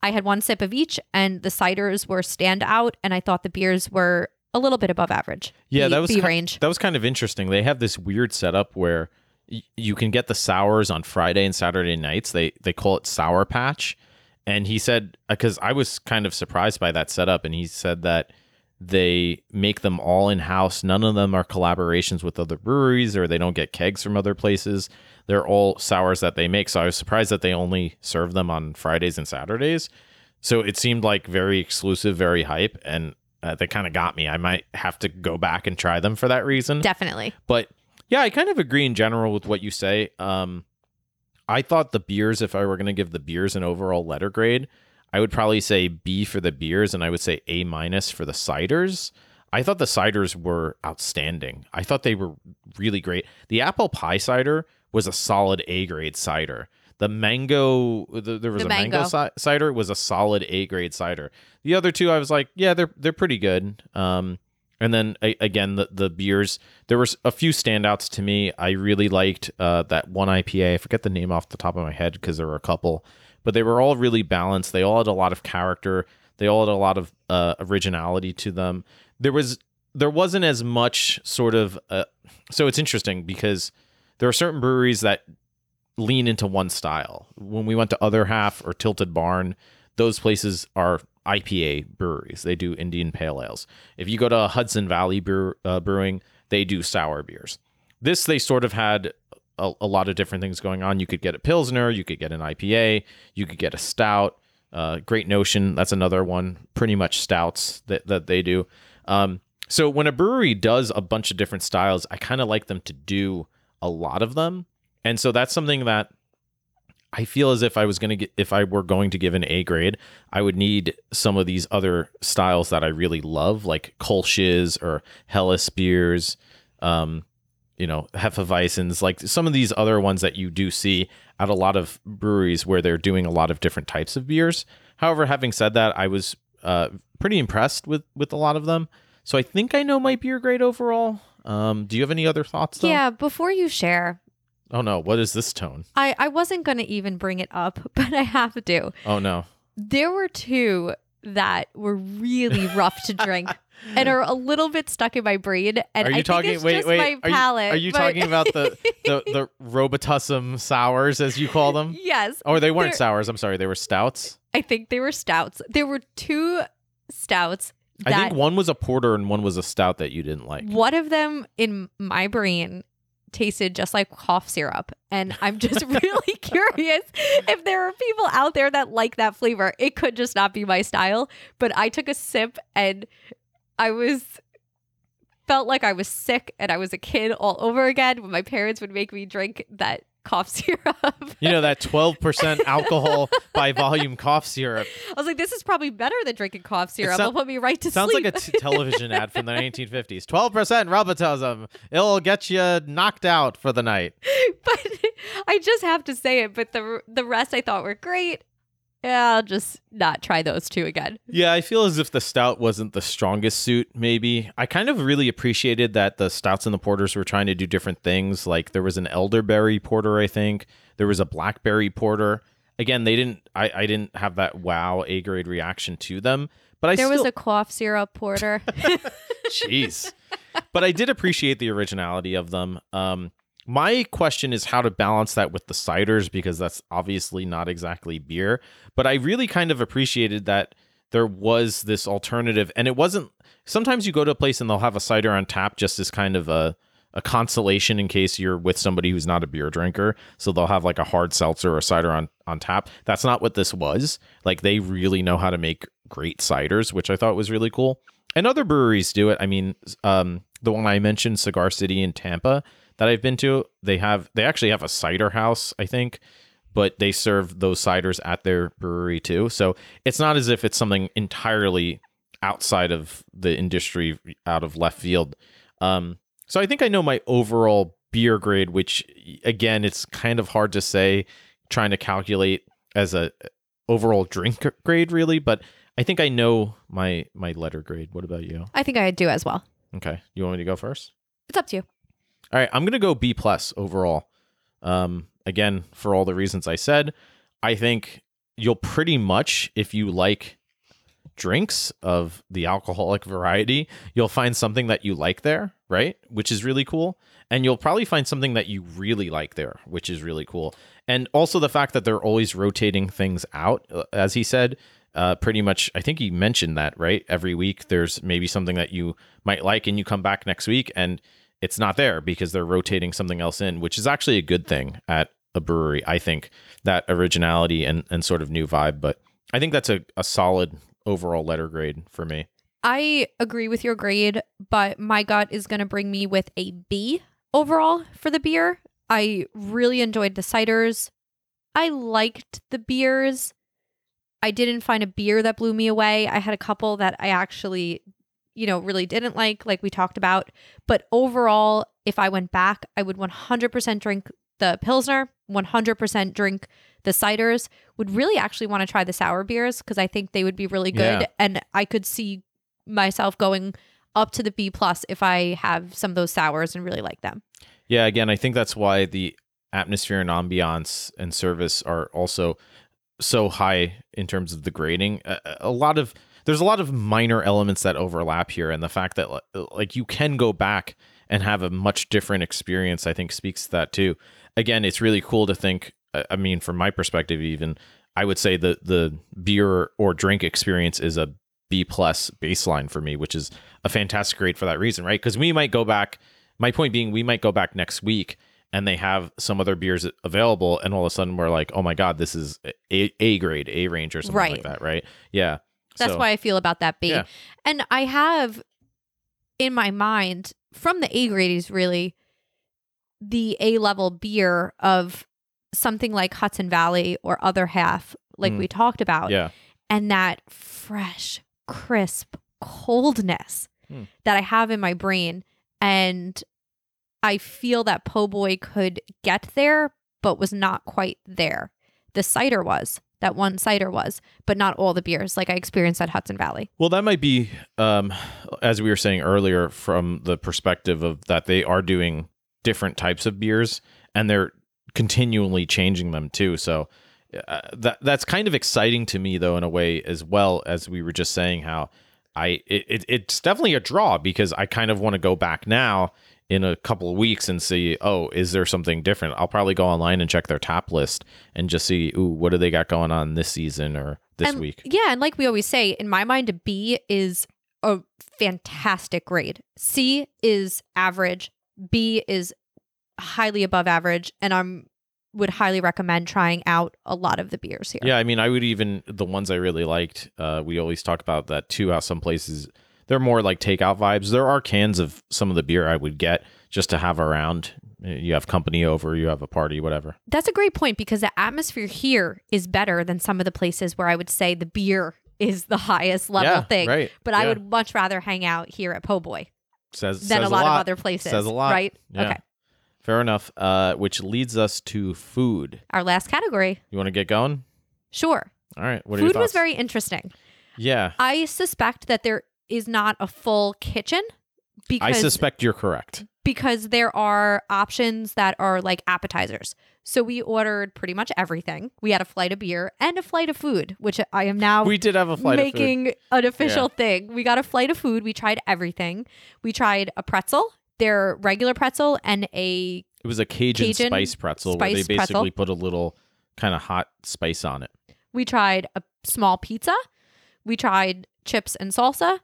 A: I had one sip of each, and the ciders were standout, and I thought the beers were a little bit above average.
B: Yeah,
A: B-
B: that was
A: B range.
B: that was kind of interesting. They have this weird setup where y- you can get the sours on Friday and Saturday nights. They they call it Sour Patch, and he said because I was kind of surprised by that setup, and he said that they make them all in house. None of them are collaborations with other breweries, or they don't get kegs from other places. They're all sours that they make. So I was surprised that they only serve them on Fridays and Saturdays. So it seemed like very exclusive, very hype, and uh, that kind of got me. I might have to go back and try them for that reason.
A: Definitely.
B: But yeah, I kind of agree in general with what you say. Um, I thought the beers, if I were going to give the beers an overall letter grade, I would probably say B for the beers and I would say A minus for the ciders. I thought the ciders were outstanding. I thought they were really great. The apple pie cider was a solid A grade cider. The mango, the, there was
A: The
B: a mango,
A: mango.
B: ci- cider was a solid A grade cider. The other two, I was like, yeah, they're they're pretty good. Um, and then again, the the beers. There was a few standouts to me. I really liked uh, that one IPA. I forget the name off the top of my head because there were a couple, but they were all really balanced. They all had a lot of character. They all had a lot of uh, originality to them. There was there wasn't as much sort of. Uh, so it's interesting because there are certain breweries that lean into one style. When we went to Other Half or Tilted Barn, those places are IPA breweries. They do Indian Pale Ales. If you go to Hudson Valley uh, Brewing, they do sour beers. This they sort of had a, a lot of different things going on. You could get a pilsner, you could get an IPA, you could get a stout. Uh, Great Notion, that's another one. Pretty much stouts that that they do. Um, so when a brewery does a bunch of different styles, I kind of like them to do a lot of them, and so that's something that I feel as if I was going to get, if I were going to give an A grade, I would need some of these other styles that I really love, like Kolsch's or Helles beers, um, you know, Hefeweizens, like some of these other ones that you do see at a lot of breweries where they're doing a lot of different types of beers. However, having said that, I was uh, pretty impressed with with a lot of them. So I think I know my beer grade overall. Um, do you have any other thoughts? Though?
A: Yeah, before you share,
B: Oh no, what is this tone?
A: I, I wasn't going to even bring it up, but I have to.
B: Oh no.
A: There were two that were really rough to drink and are a little bit stuck in my brain. And
B: are you
A: I
B: talking?
A: think it's
B: wait,
A: just
B: wait.
A: my
B: are you, are you
A: but-
B: talking about the the the Robitussin sours as you call them?
A: yes.
B: Or they weren't
A: They're-
B: sours. I'm sorry, they were stouts.
A: I think they were stouts. There were two stouts
B: I think one was a porter and one was a stout that you didn't like.
A: one of them in my brain tasted just like cough syrup. And I'm just really curious if there are people out there that like that flavor. It could just not be my style. But I took a sip and I was felt like I was sick and I was a kid all over again when my parents would make me drink that cough syrup.
B: You know that 12% alcohol by volume cough syrup.
A: I was like, this is probably better than drinking cough syrup.
B: sound-
A: It'll put me right to
B: Sounds
A: sleep.
B: Sounds like a t- television ad from the 1950s. 12% Robitussin. It'll get you knocked out for the night.
A: but I just have to say it. But the the rest I thought were great. Yeah, I'll just not try those two again.
B: Yeah, I feel as if the stout wasn't the strongest suit, maybe. I kind of really appreciated that the stouts and the porters were trying to do different things. Like there was an elderberry porter, I think. There was a blackberry porter. Again, they didn't I, I didn't have that wow A grade reaction to them. But I
A: There
B: still
A: was a cough syrup porter.
B: Jeez. but I did appreciate the originality of them. Um, my question is how to balance that with the ciders because that's obviously not exactly beer. But I really kind of appreciated that there was this alternative, and it wasn't. Sometimes you go to a place and they'll have a cider on tap just as kind of a a consolation in case you're with somebody who's not a beer drinker. So they'll have like a hard seltzer or a cider on on tap. That's not what this was. Like they really know how to make great ciders, which I thought was really cool. And other breweries do it. I mean, um, the one I mentioned, Cigar City in Tampa, that I've been to, they have they actually have a cider house, I think, but they serve those ciders at their brewery too. So it's not as if it's something entirely outside of the industry, out of left field. Um, so I think I know my overall beer grade, which again, it's kind of hard to say, trying to calculate as a overall drink grade, really. But I think I know my my letter grade. What about you?
A: I think I do as well.
B: Okay, you want me to go first?
A: It's up to you.
B: All right, I'm gonna go B plus overall. Um, again, for all the reasons I said, I think you'll pretty much, if you like drinks of the alcoholic variety, you'll find something that you like there, right? Which is really cool. And you'll probably find something that you really like there, which is really cool. And also the fact that they're always rotating things out, uh, as he said, uh, pretty much, I think he mentioned that, right? Every week there's maybe something that you might like, and you come back next week and it's not there because they're rotating something else in, which is actually a good thing at a brewery. I think that originality and, and sort of new vibe. But I think that's a, a solid overall letter grade for me.
A: I agree with your grade, but my gut is going to bring me with a B overall for the beer. I really enjoyed the ciders. I liked the beers. I didn't find a beer that blew me away. I had a couple that I actually, you know, really didn't like, like we talked about. But overall, if I went back, I would 100% drink the Pilsner, 100% drink the ciders. Would really actually want to try the sour beers because I think they would be really good.
B: Yeah.
A: And I could see myself going up to the B plus if I have some of those sours and really like them.
B: Yeah, again, I think that's why the atmosphere and ambiance and service are also so high in terms of the grading. A, a lot of there's a lot of minor elements that overlap here, and the fact that like you can go back and have a much different experience, I think speaks to that too. Again, it's really cool to think. I mean, from my perspective, even I would say the the beer or drink experience is a B plus baseline for me, which is a fantastic grade for that reason, right? Because we might go back. My point being, we might go back next week and they have some other beers available, and all of a sudden we're like, oh my god, this is a, a grade, A range, or something like that, right? Yeah.
A: That's
B: So-
A: why I feel about that B.
B: Yeah.
A: And I have in my mind from the A grades really the A level beer of something like Hudson Valley or other half, like
B: Mm.
A: we talked about,
B: Yeah.
A: and that fresh, crisp coldness
B: Hmm.
A: that I have in my brain. And I feel that Po' Boy could get there, but was not quite there. The cider was. That one cider was, but not all the beers like I experienced at Hudson Valley.
B: Well, that might be, um, as we were saying earlier, from the perspective of that they are doing different types of beers and they're continually changing them too. So uh, that that's kind of exciting to me, though, in a way as well as we were just saying how I it, it it's definitely a draw because I kind of want to go back now in a couple of weeks and see, oh, is there something different? I'll probably go online and check their top list and just see, ooh, what do they got going on this season or this
A: and,
B: week?
A: Yeah, and like we always say, in my mind, a B is a fantastic grade. C is average. B is highly above average, and I'm would highly recommend trying out a lot of the beers here.
B: Yeah, I mean, I would even the ones I really liked. Uh, we always talk about that too. How some places they're more like takeout vibes. There are cans of some of the beer I would get just to have around you have company over, you have a party, whatever.
A: That's a great point because the atmosphere here is better than some of the places where I would say the beer is the highest level
B: yeah,
A: thing.
B: right.
A: But I would much rather hang out here at Po' Boy
B: says
A: than
B: says
A: a lot,
B: lot.
A: of other places.
B: Says a lot.
A: Right?
B: Yeah.
A: Okay.
B: Fair enough. Uh, which leads us to food.
A: Our last category.
B: You want to get going?
A: Sure.
B: All right. What
A: Food was very interesting.
B: Yeah,
A: I suspect that there is not a full kitchen because I
B: suspect you're correct.
A: because there are options that are like appetizers. So we ordered pretty much everything. We had a flight of beer and a flight of food, which I am now
B: We did have a flight
A: making an official thing. We got a flight of food. We tried everything. We tried a pretzel, their regular pretzel, and a
B: It was a Cajun,
A: Cajun
B: spice pretzel where they
A: spice pretzel.
B: basically put a little kind of hot spice on it.
A: we tried a small pizza. We tried chips and salsa,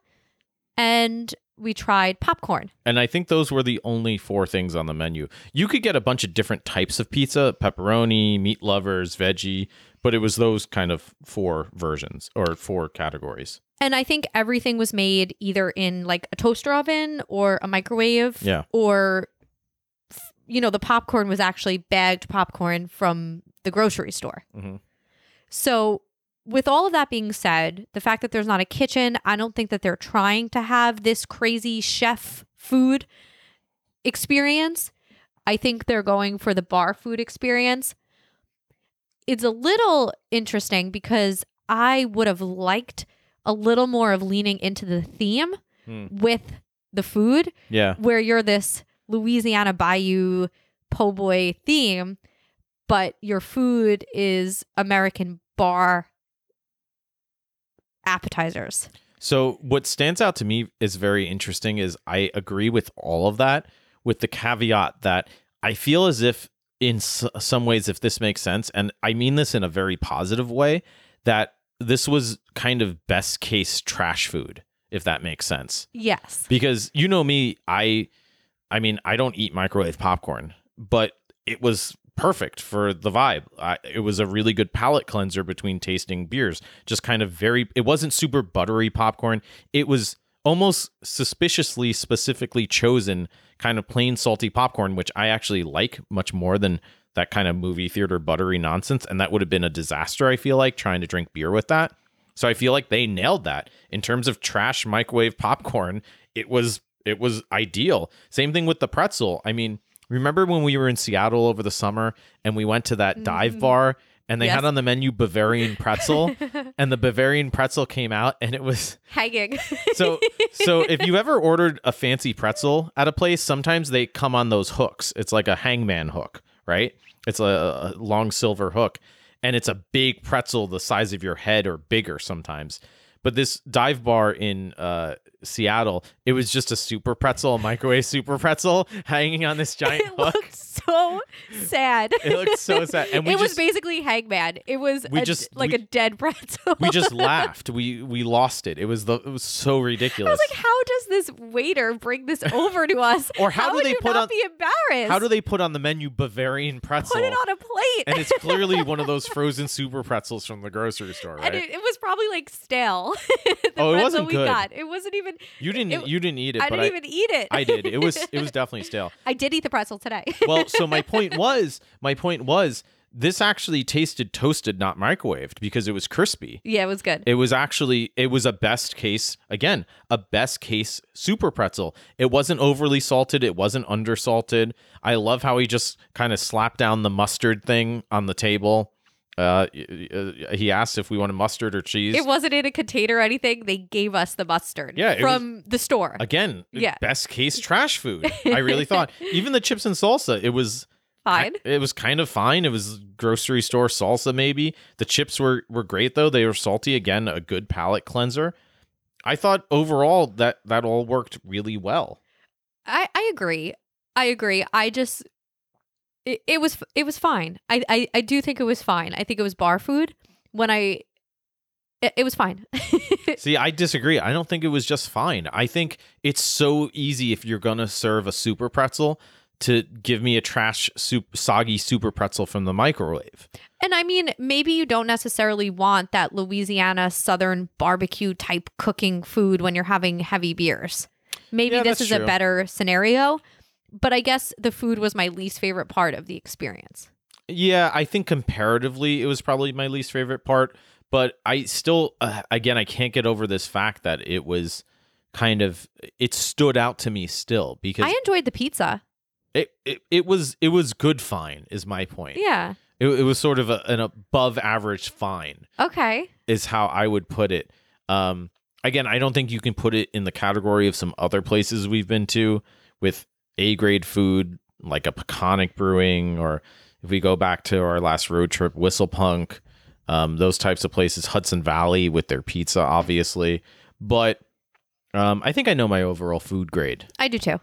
A: and we tried popcorn.
B: And I think those were the only four things on the menu. You could get a bunch of different types of pizza pepperoni, meat lovers, veggie, but it was those kind of four versions or four categories.
A: And I think everything was made either in like a toaster oven or a microwave.
B: Yeah.
A: Or, you know, the popcorn was actually bagged popcorn from the grocery store.
B: Mhm.
A: So, with all of that being said, the fact that there's not a kitchen, I don't think that they're trying to have this crazy chef food experience. I think they're going for the bar food experience. It's a little interesting because I would have liked a little more of leaning into the theme
B: Hmm.
A: with the food
B: Yeah.
A: where you're this Louisiana Bayou po' boy theme, but your food is American bar appetizers.
B: So what stands out to me is very interesting is I agree with all of that with the caveat that I feel as if in s- some ways if this makes sense and I mean this in a very positive way that this was kind of best case trash food if that makes sense.
A: Yes.
B: Because you know me, I I mean, I don't eat microwave popcorn, but it was perfect for the vibe. I, it was a really good palate cleanser between tasting beers. Just kind of very it wasn't super buttery popcorn. It was almost suspiciously specifically chosen kind of plain salty popcorn, which I actually like much more than that kind of movie theater buttery nonsense and that would have been a disaster I feel like trying to drink beer with that. So I feel like they nailed that in terms of trash microwave popcorn. It was it was ideal. Same thing with the pretzel. I mean, remember when we were in Seattle over the summer and we went to that dive bar and they
A: Yes.
B: had on the menu Bavarian pretzel and the Bavarian pretzel came out and it was
A: Hanging.
B: so so if you ever ordered a fancy pretzel at a place, sometimes they come on those hooks. It's like a hangman hook, right? It's a, a long silver hook, and it's a big pretzel the size of your head or bigger sometimes. But this dive bar in uh, Seattle, it was just a super pretzel, a microwave super pretzel, hanging on this giant
A: it
B: hook.
A: looked so sad.
B: It looked so sad, and we
A: it was
B: just
A: basically Hangman. It was
B: We
A: a-
B: just-
A: like
B: we-
A: a dead pretzel.
B: we just laughed. We we lost it. It was the it was so ridiculous.
A: I was like, how does this waiter bring this over to us?
B: Or how do
A: would
B: they put
A: not
B: on-
A: be embarrassed?
B: How do they put on the menu Bavarian pretzel?
A: put it on a plate?
B: and it's clearly one of those frozen super pretzels from the grocery store, right?
A: And it, it was probably like stale. the
B: Oh, it
A: pretzel
B: wasn't
A: we
B: good.
A: got. It wasn't even.
B: You didn't
A: it-
B: you didn't eat it,
A: I
B: but
A: didn't
B: I
A: even eat it.
B: I did. It was it was definitely stale.
A: I did eat the pretzel today.
B: Well, so my point was my point was this actually tasted toasted, not microwaved, because it was crispy.
A: yeah, it was good.
B: It was actually it was a best case again, a best case super pretzel. It wasn't overly salted, it wasn't undersalted. I love how he just kind of slapped down the mustard thing on the table. Uh, y- he asked if we wanted mustard or cheese.
A: It wasn't in a container or anything. They gave us the mustard
B: Yeah,
A: from the store.
B: Again,
A: Yeah.
B: best case trash food. I really thought even the chips and salsa, it was
A: Fine.
B: It was kind of fine. It was grocery store salsa maybe. The chips were were great though. They were salty again, a good palate cleanser. I thought overall that that all worked really well.
A: I, I agree. I agree. I just it, it was it was fine. I, I I do think it was fine. I think it was bar food when I it, it was fine.
B: See, I disagree. I don't think it was just fine. I think it's so easy if you're going to serve a super pretzel to give me a trash soup soggy super pretzel from the microwave.
A: and I mean, maybe you don't necessarily want that Louisiana southern barbecue type cooking food when you're having heavy beers. Maybe
B: Yeah,
A: this is
B: true.
A: a better scenario. But I guess the food was my least favorite part of the experience.
B: Yeah, I think comparatively it was probably my least favorite part, but I still uh, again I can't get over this fact that it was kind of it stood out to me still because
A: I enjoyed the pizza.
B: it, it it was it was good fine is my point.
A: Yeah.
B: It, it was sort of a, an above average fine
A: Okay.
B: is how I would put it. Um again, I don't think you can put it in the category of some other places we've been to with A grade food like a Peconic Brewing or if we go back to our last road trip, Whistle Punk, um, those types of places, Hudson Valley with their pizza, obviously. But um, I think I know my overall food grade.
A: I do too.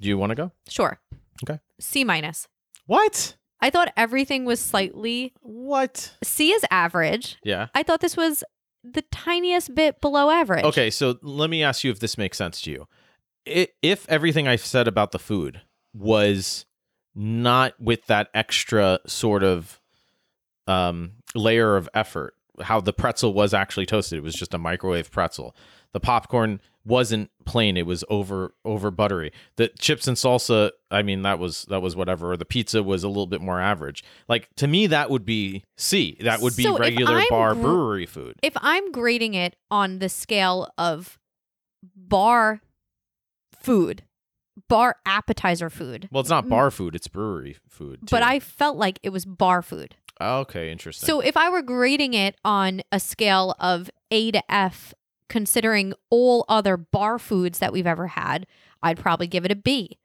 B: Do you want to go?
A: Sure.
B: Okay.
A: C minus.
B: What?
A: I thought everything was slightly
B: What?
A: C is average.
B: Yeah.
A: I thought this was the tiniest bit below average.
B: Okay, so let me ask you if this makes sense to you. If everything I've said about the food was not with that extra sort of um, layer of effort, how the pretzel was actually toasted, it was just a microwave pretzel. The popcorn wasn't plain; it was over over buttery. The chips and salsa, I mean, that was that was whatever. Or the pizza was a little bit more average. Like to me, that would be C. That would be
A: So
B: regular bar
A: gr-
B: brewery food.
A: If I'm grading it on the scale of bar food, bar appetizer food,
B: Well, it's not mm. bar food; it's brewery food.
A: but. I felt like it was bar food.
B: Okay, interesting.
A: So if I were grading it on a scale of A to F, considering all other bar foods that we've ever had, I'd probably give it a B.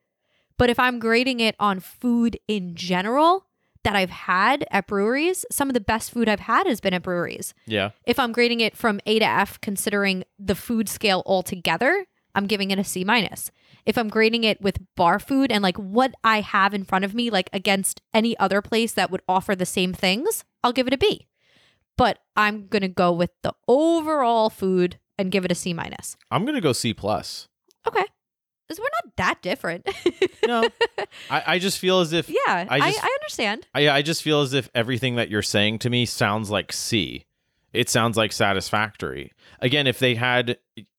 A: But if I'm grading it on food in general that I've had at breweries, some of the best food I've had has been at breweries.
B: yeah,
A: If I'm grading it from A to F, considering the food scale altogether, I'm giving it a C minus. If I'm grading it with bar food and like what I have in front of me, like against any other place that would offer the same things, I'll give it a B. But I'm gonna go with the overall food and give it a C minus.
B: I'm gonna go C plus.
A: Okay, because we're not that different.
B: No, I, I just feel as if
A: yeah, I,
B: I
A: I, understand.
B: I, I just feel as if everything that you're saying to me sounds like C. It sounds like satisfactory. Again, if they had,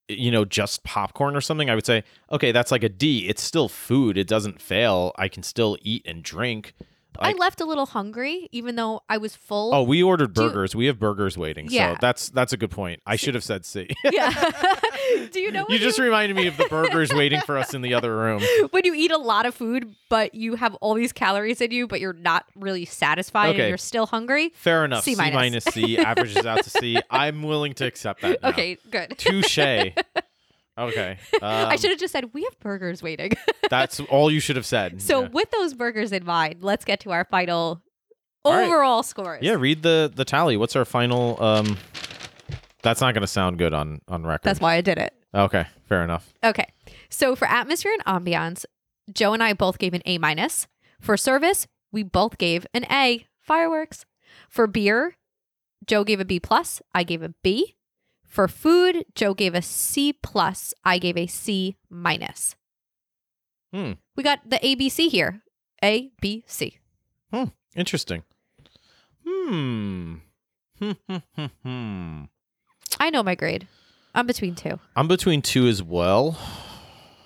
B: you know, just popcorn or something, I would say, okay, that's like a D. It's still food. It doesn't fail. I can still eat and drink.
A: I
B: Like-
A: left a little hungry, even though I was full.
B: Oh, we ordered
A: Do you-
B: burgers. we have burgers waiting.
A: Yeah.
B: So that's that's a good point. I should have said C.
A: yeah. Do you know
B: you just reminded me of the burgers waiting for us in the other room.
A: when you eat a lot of food, but you have all these calories in you, but you're not really satisfied
B: Okay.
A: and you're still hungry.
B: Fair enough.
A: C
B: C
A: minus.
B: minus C averages out to C. I'm willing to accept that. Now.
A: Okay, good.
B: Touche. Okay.
A: I
B: Um,
A: should have just said we have burgers waiting.
B: That's all you should have said.
A: so
B: yeah.
A: with those burgers in mind, let's get to our final
B: All right.
A: overall scores.
B: yeah, read the the tally. What's our final? Um, that's not going to sound good on on record.
A: That's why I did it.
B: okay. Fair enough.
A: Okay. So for atmosphere and ambiance, Joe and I both gave an A minus. For service, we both gave an A. Fireworks. For beer, Joe gave a B plus. I gave a B. For food, Joe gave a C plus. I gave a C minus.
B: Hmm.
A: We got the ABC here. A, B, C.
B: Interesting. Hmm. Hmm. Hmm. Hmm. Hmm.
A: I know my grade. I'm between two.
B: I'm between two as well.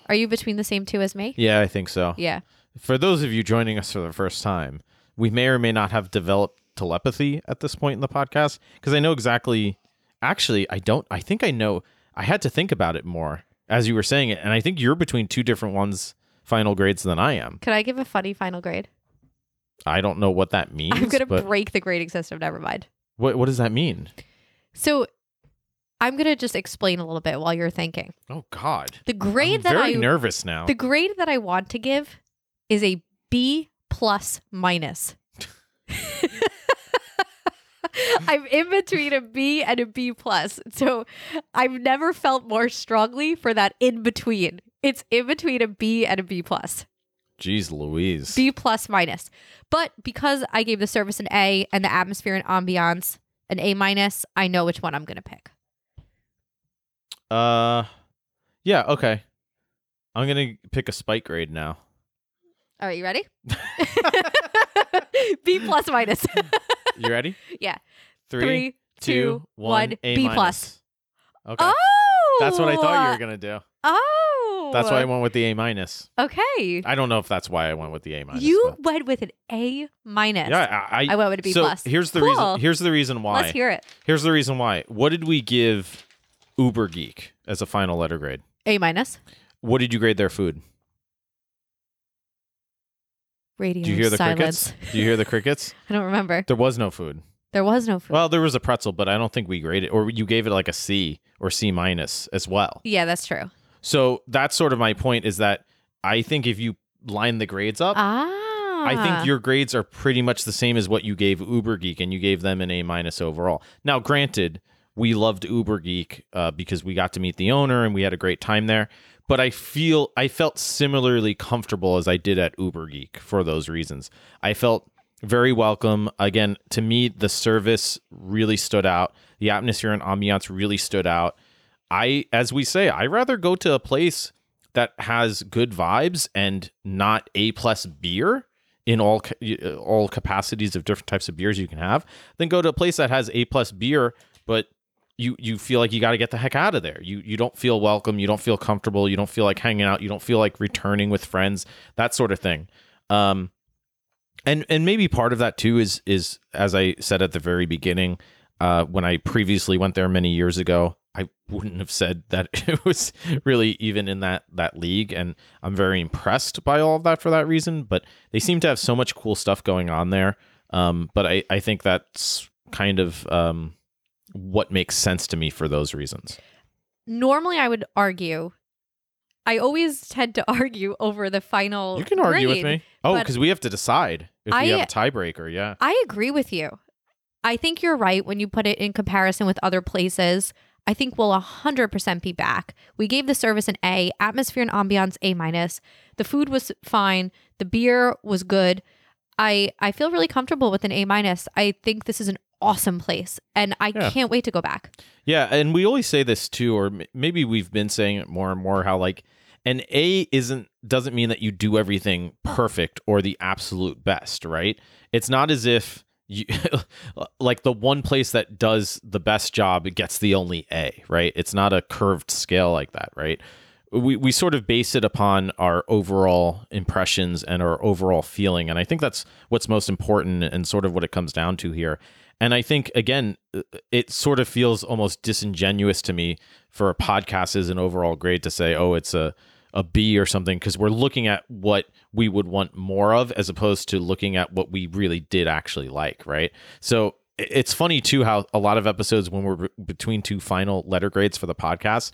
A: Are you between the same two as me?
B: Yeah, I think so.
A: Yeah.
B: For those of you joining us for the first time, we may or may not have developed telepathy at this point in the podcast because I know exactly. Actually, I don't. I think I know. I had to think about it more as you were saying it, and I think you're between two different ones final grades than I am.
A: Could I give a funny final grade?
B: I don't know what that means.
A: I'm going to
B: but
A: break the grading system. Never mind.
B: what what does that mean?
A: So I'm going to just explain a little bit while you're thinking.
B: Oh God,
A: The grade that
B: I'm
A: that
B: very
A: I
B: nervous now.
A: the grade that I want to give is a B plus minus. I'm in between a B and a B plus. So I've never felt more strongly for that in between. It's in between a B and a B plus.
B: Jeez, Louise.
A: B plus minus. But because I gave the service an A and the atmosphere and ambiance an A minus, I know which one I'm going to pick.
B: uh, yeah, okay. I'm gonna pick a spike grade now.
A: All right, you ready? B plus minus.
B: You ready?
A: Yeah.
B: Three,
A: Three,
B: two,
A: two,
B: one.
A: B
B: minus.
A: plus.
B: Okay.
A: Oh,
B: That's what I thought you were oh! gonna do.
A: Oh,
B: That's why I went with the A minus.
A: Okay.
B: I don't know if that's why I went with the A minus.
A: You
B: but-
A: went with an A minus.
B: yeah, I,
A: I went with a B
B: so
A: plus.
B: here's the
A: Cool.
B: reason. Here's the reason why.
A: Let's hear it.
B: Here's the reason why. What did we give Uber Geek as a final letter grade?
A: A minus.
B: What did you grade their food?
A: Radio
B: Do you hear the
A: silence.
B: crickets? Do you hear the crickets?
A: I don't remember.
B: There was no food.
A: There was no food.
B: Well, there was a pretzel, but I don't think we graded, or you gave it like a C or C minus as well.
A: yeah, that's true.
B: So that's sort of my point is that I think if you line the grades up,
A: Ah.
B: I think your grades are pretty much the same as what you gave Uber Geek, and you gave them an A minus overall. Now, granted, we loved Uber Geek uh, because we got to meet the owner and we had a great time there. But I feel I felt similarly comfortable as I did at Uber Geek for those reasons. I felt very welcome. Again, to me, the service really stood out. The atmosphere and ambiance really stood out. I, as we say, I rather go to a place that has good vibes and not a plus beer in all uh, all capacities of different types of beers you can have than go to a place that has a plus beer but you you feel like you got to get the heck out of there. You you don't feel welcome. You don't feel comfortable. You don't feel like hanging out. You don't feel like returning with friends that sort of thing. Um and and maybe part of that too is is as i said at the very beginning uh when i previously went there many years ago i wouldn't have said that it was really even in that that league. And i'm very impressed by all of that for that reason but they seem to have so much cool stuff going on there. Um but i i think that's kind of um what makes sense to me for those reasons
A: Normally, I would argue. I always tend to argue over the final.
B: you can argue with me oh because we have to decide if
A: I-
B: we have a tiebreaker yeah
A: I agree with you. I think you're right when you put it in comparison with other places. I think we'll 100% be back. We gave the service an A, atmosphere and ambiance A minus. The food was fine, the beer was good. I I feel really comfortable with an A minus. I think this is an awesome place and I
B: Yeah.
A: can't wait to go back.
B: Yeah, and we always say this too, or maybe we've been saying it more and more. How like an A isn't doesn't mean that you do everything perfect or the absolute best, right? It's not as if you like the one place that does the best job gets the only A, right? It's not a curved scale like that, right? We we sort of base it upon our overall impressions and our overall feeling, and I think that's what's most important and sort of what it comes down to here. And I think again, uh, it sort of feels almost disingenuous to me for a podcast as an overall grade to say, oh, it's a a B or something, because we're looking at what we would want more of as opposed to looking at what we really did actually like, right? So it's funny too how a lot of episodes when we're between two final letter grades for the podcast,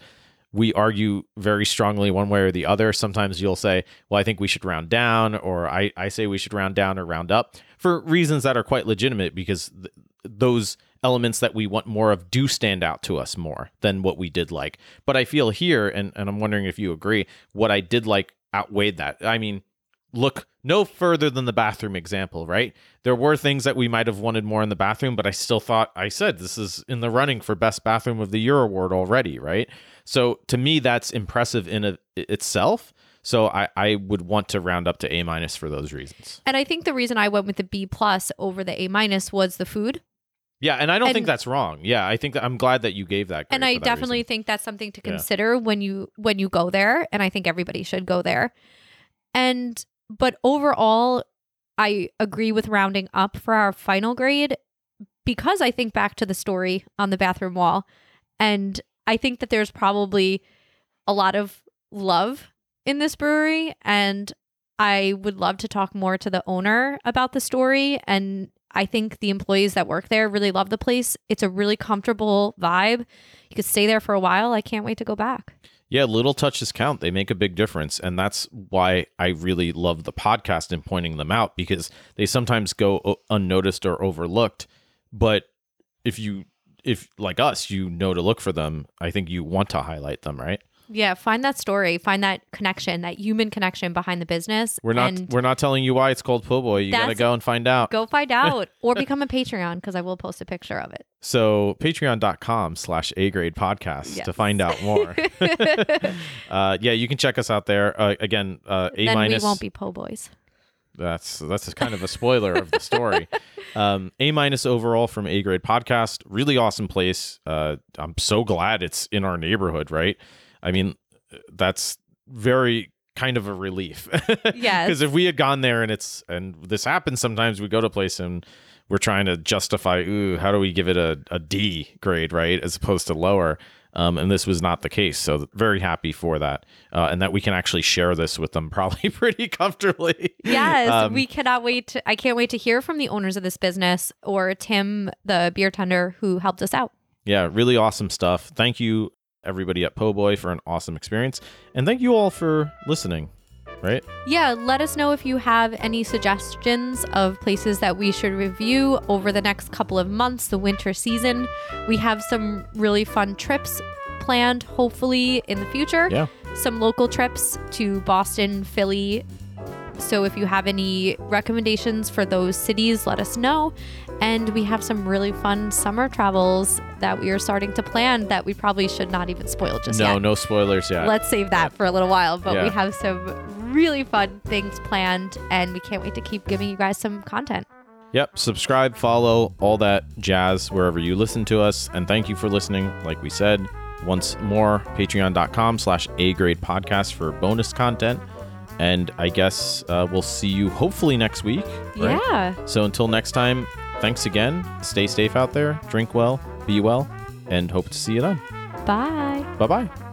B: we argue very strongly one way or the other. Sometimes you'll say, well, I think we should round down, or I, I say we should round down or round up for reasons that are quite legitimate because th- those elements that we want more of do stand out to us more than what we did like. But I feel here, and, and I'm wondering if you agree, what I did like outweighed that. I mean, look no further than the bathroom example, right? There were things that we might have wanted more in the bathroom, but I still thought I said this is in the running for best bathroom of the year award already, right? So to me, that's impressive in a, itself. So I, I would want to round up to A minus for those reasons.
A: And I think the reason I went with the B plus over the A minus was the food.
B: Yeah, and I don't think that's wrong. Yeah, I think that I'm glad that you gave that.
A: and I
B: that
A: definitely
B: reason.
A: think that's something to
B: Yeah.
A: consider when you when you go there and I think everybody should go there. And but overall I agree with rounding up for our final grade because I think back to the story on the bathroom wall and I think that there's probably a lot of love in this brewery and I would love to talk more to the owner about the story and I think the employees that work there really love the place. It's a really comfortable vibe. You could stay there for a while. I can't wait to go back.
B: Yeah, little touches count. They make a big difference. And that's why I really love the podcast and pointing them out because they sometimes go uh, unnoticed or overlooked. But if you, if like us, you know to look for them, I think you want to highlight them, right?
A: Yeah, find that story, find that connection, that human connection behind the business.
B: We're not, we're not telling you why it's called Po' Boy. You got to go and find out.
A: go find out or become a Patreon because I will post a picture of it.
B: So patreon.com slash A grade podcast to find out more. uh, yeah, you can check us out there. Uh, again, uh, A minus.
A: we won't be po' boys.
B: That's that's kind of a spoiler of the story. Um, a minus overall from A grade podcast. Really awesome place. Uh, I'm so glad it's in our neighborhood. Right. I mean, that's very kind of a relief.
A: Yes.
B: Because if we had gone there and it's and this happens sometimes, we go to a place and we're trying to justify, ooh, how do we give it a, a D grade, right, as opposed to lower. Um, and this was not the case. So very happy for that, uh, and that we can actually share this with them probably pretty comfortably.
A: Yes,
B: Um,
A: we cannot wait. To, I can't wait to hear from the owners of this business or Tim, the beer tender who helped us out.
B: Yeah, really awesome stuff. Thank you, everybody at Po' Boy, for an awesome experience. And thank you all for listening, right?
A: Yeah, let us know if you have any suggestions of places that we should review over the next couple of months, the winter season. We have some really fun trips planned, hopefully, in the future.
B: Yeah.
A: Some local trips to Boston, Philly. So if you have any recommendations for those cities, let us know. And we have some really fun summer travels that we are starting to plan that we probably should not even spoil just
B: no,
A: yet.
B: no no spoilers yet.
A: Let's save that for a little while, but we have some really fun things planned and we can't wait to keep giving you guys some content.
B: Yep. Subscribe, follow, all that jazz wherever you listen to us. And thank you for listening. Like we said, once more, patreon.com slash A grade podcast for bonus content. And I guess uh, we'll see you hopefully next week. Right?
A: Yeah.
B: So until next time, thanks again. Stay safe out there, drink well, be well, and hope to see you then.
A: Bye.
B: Bye bye.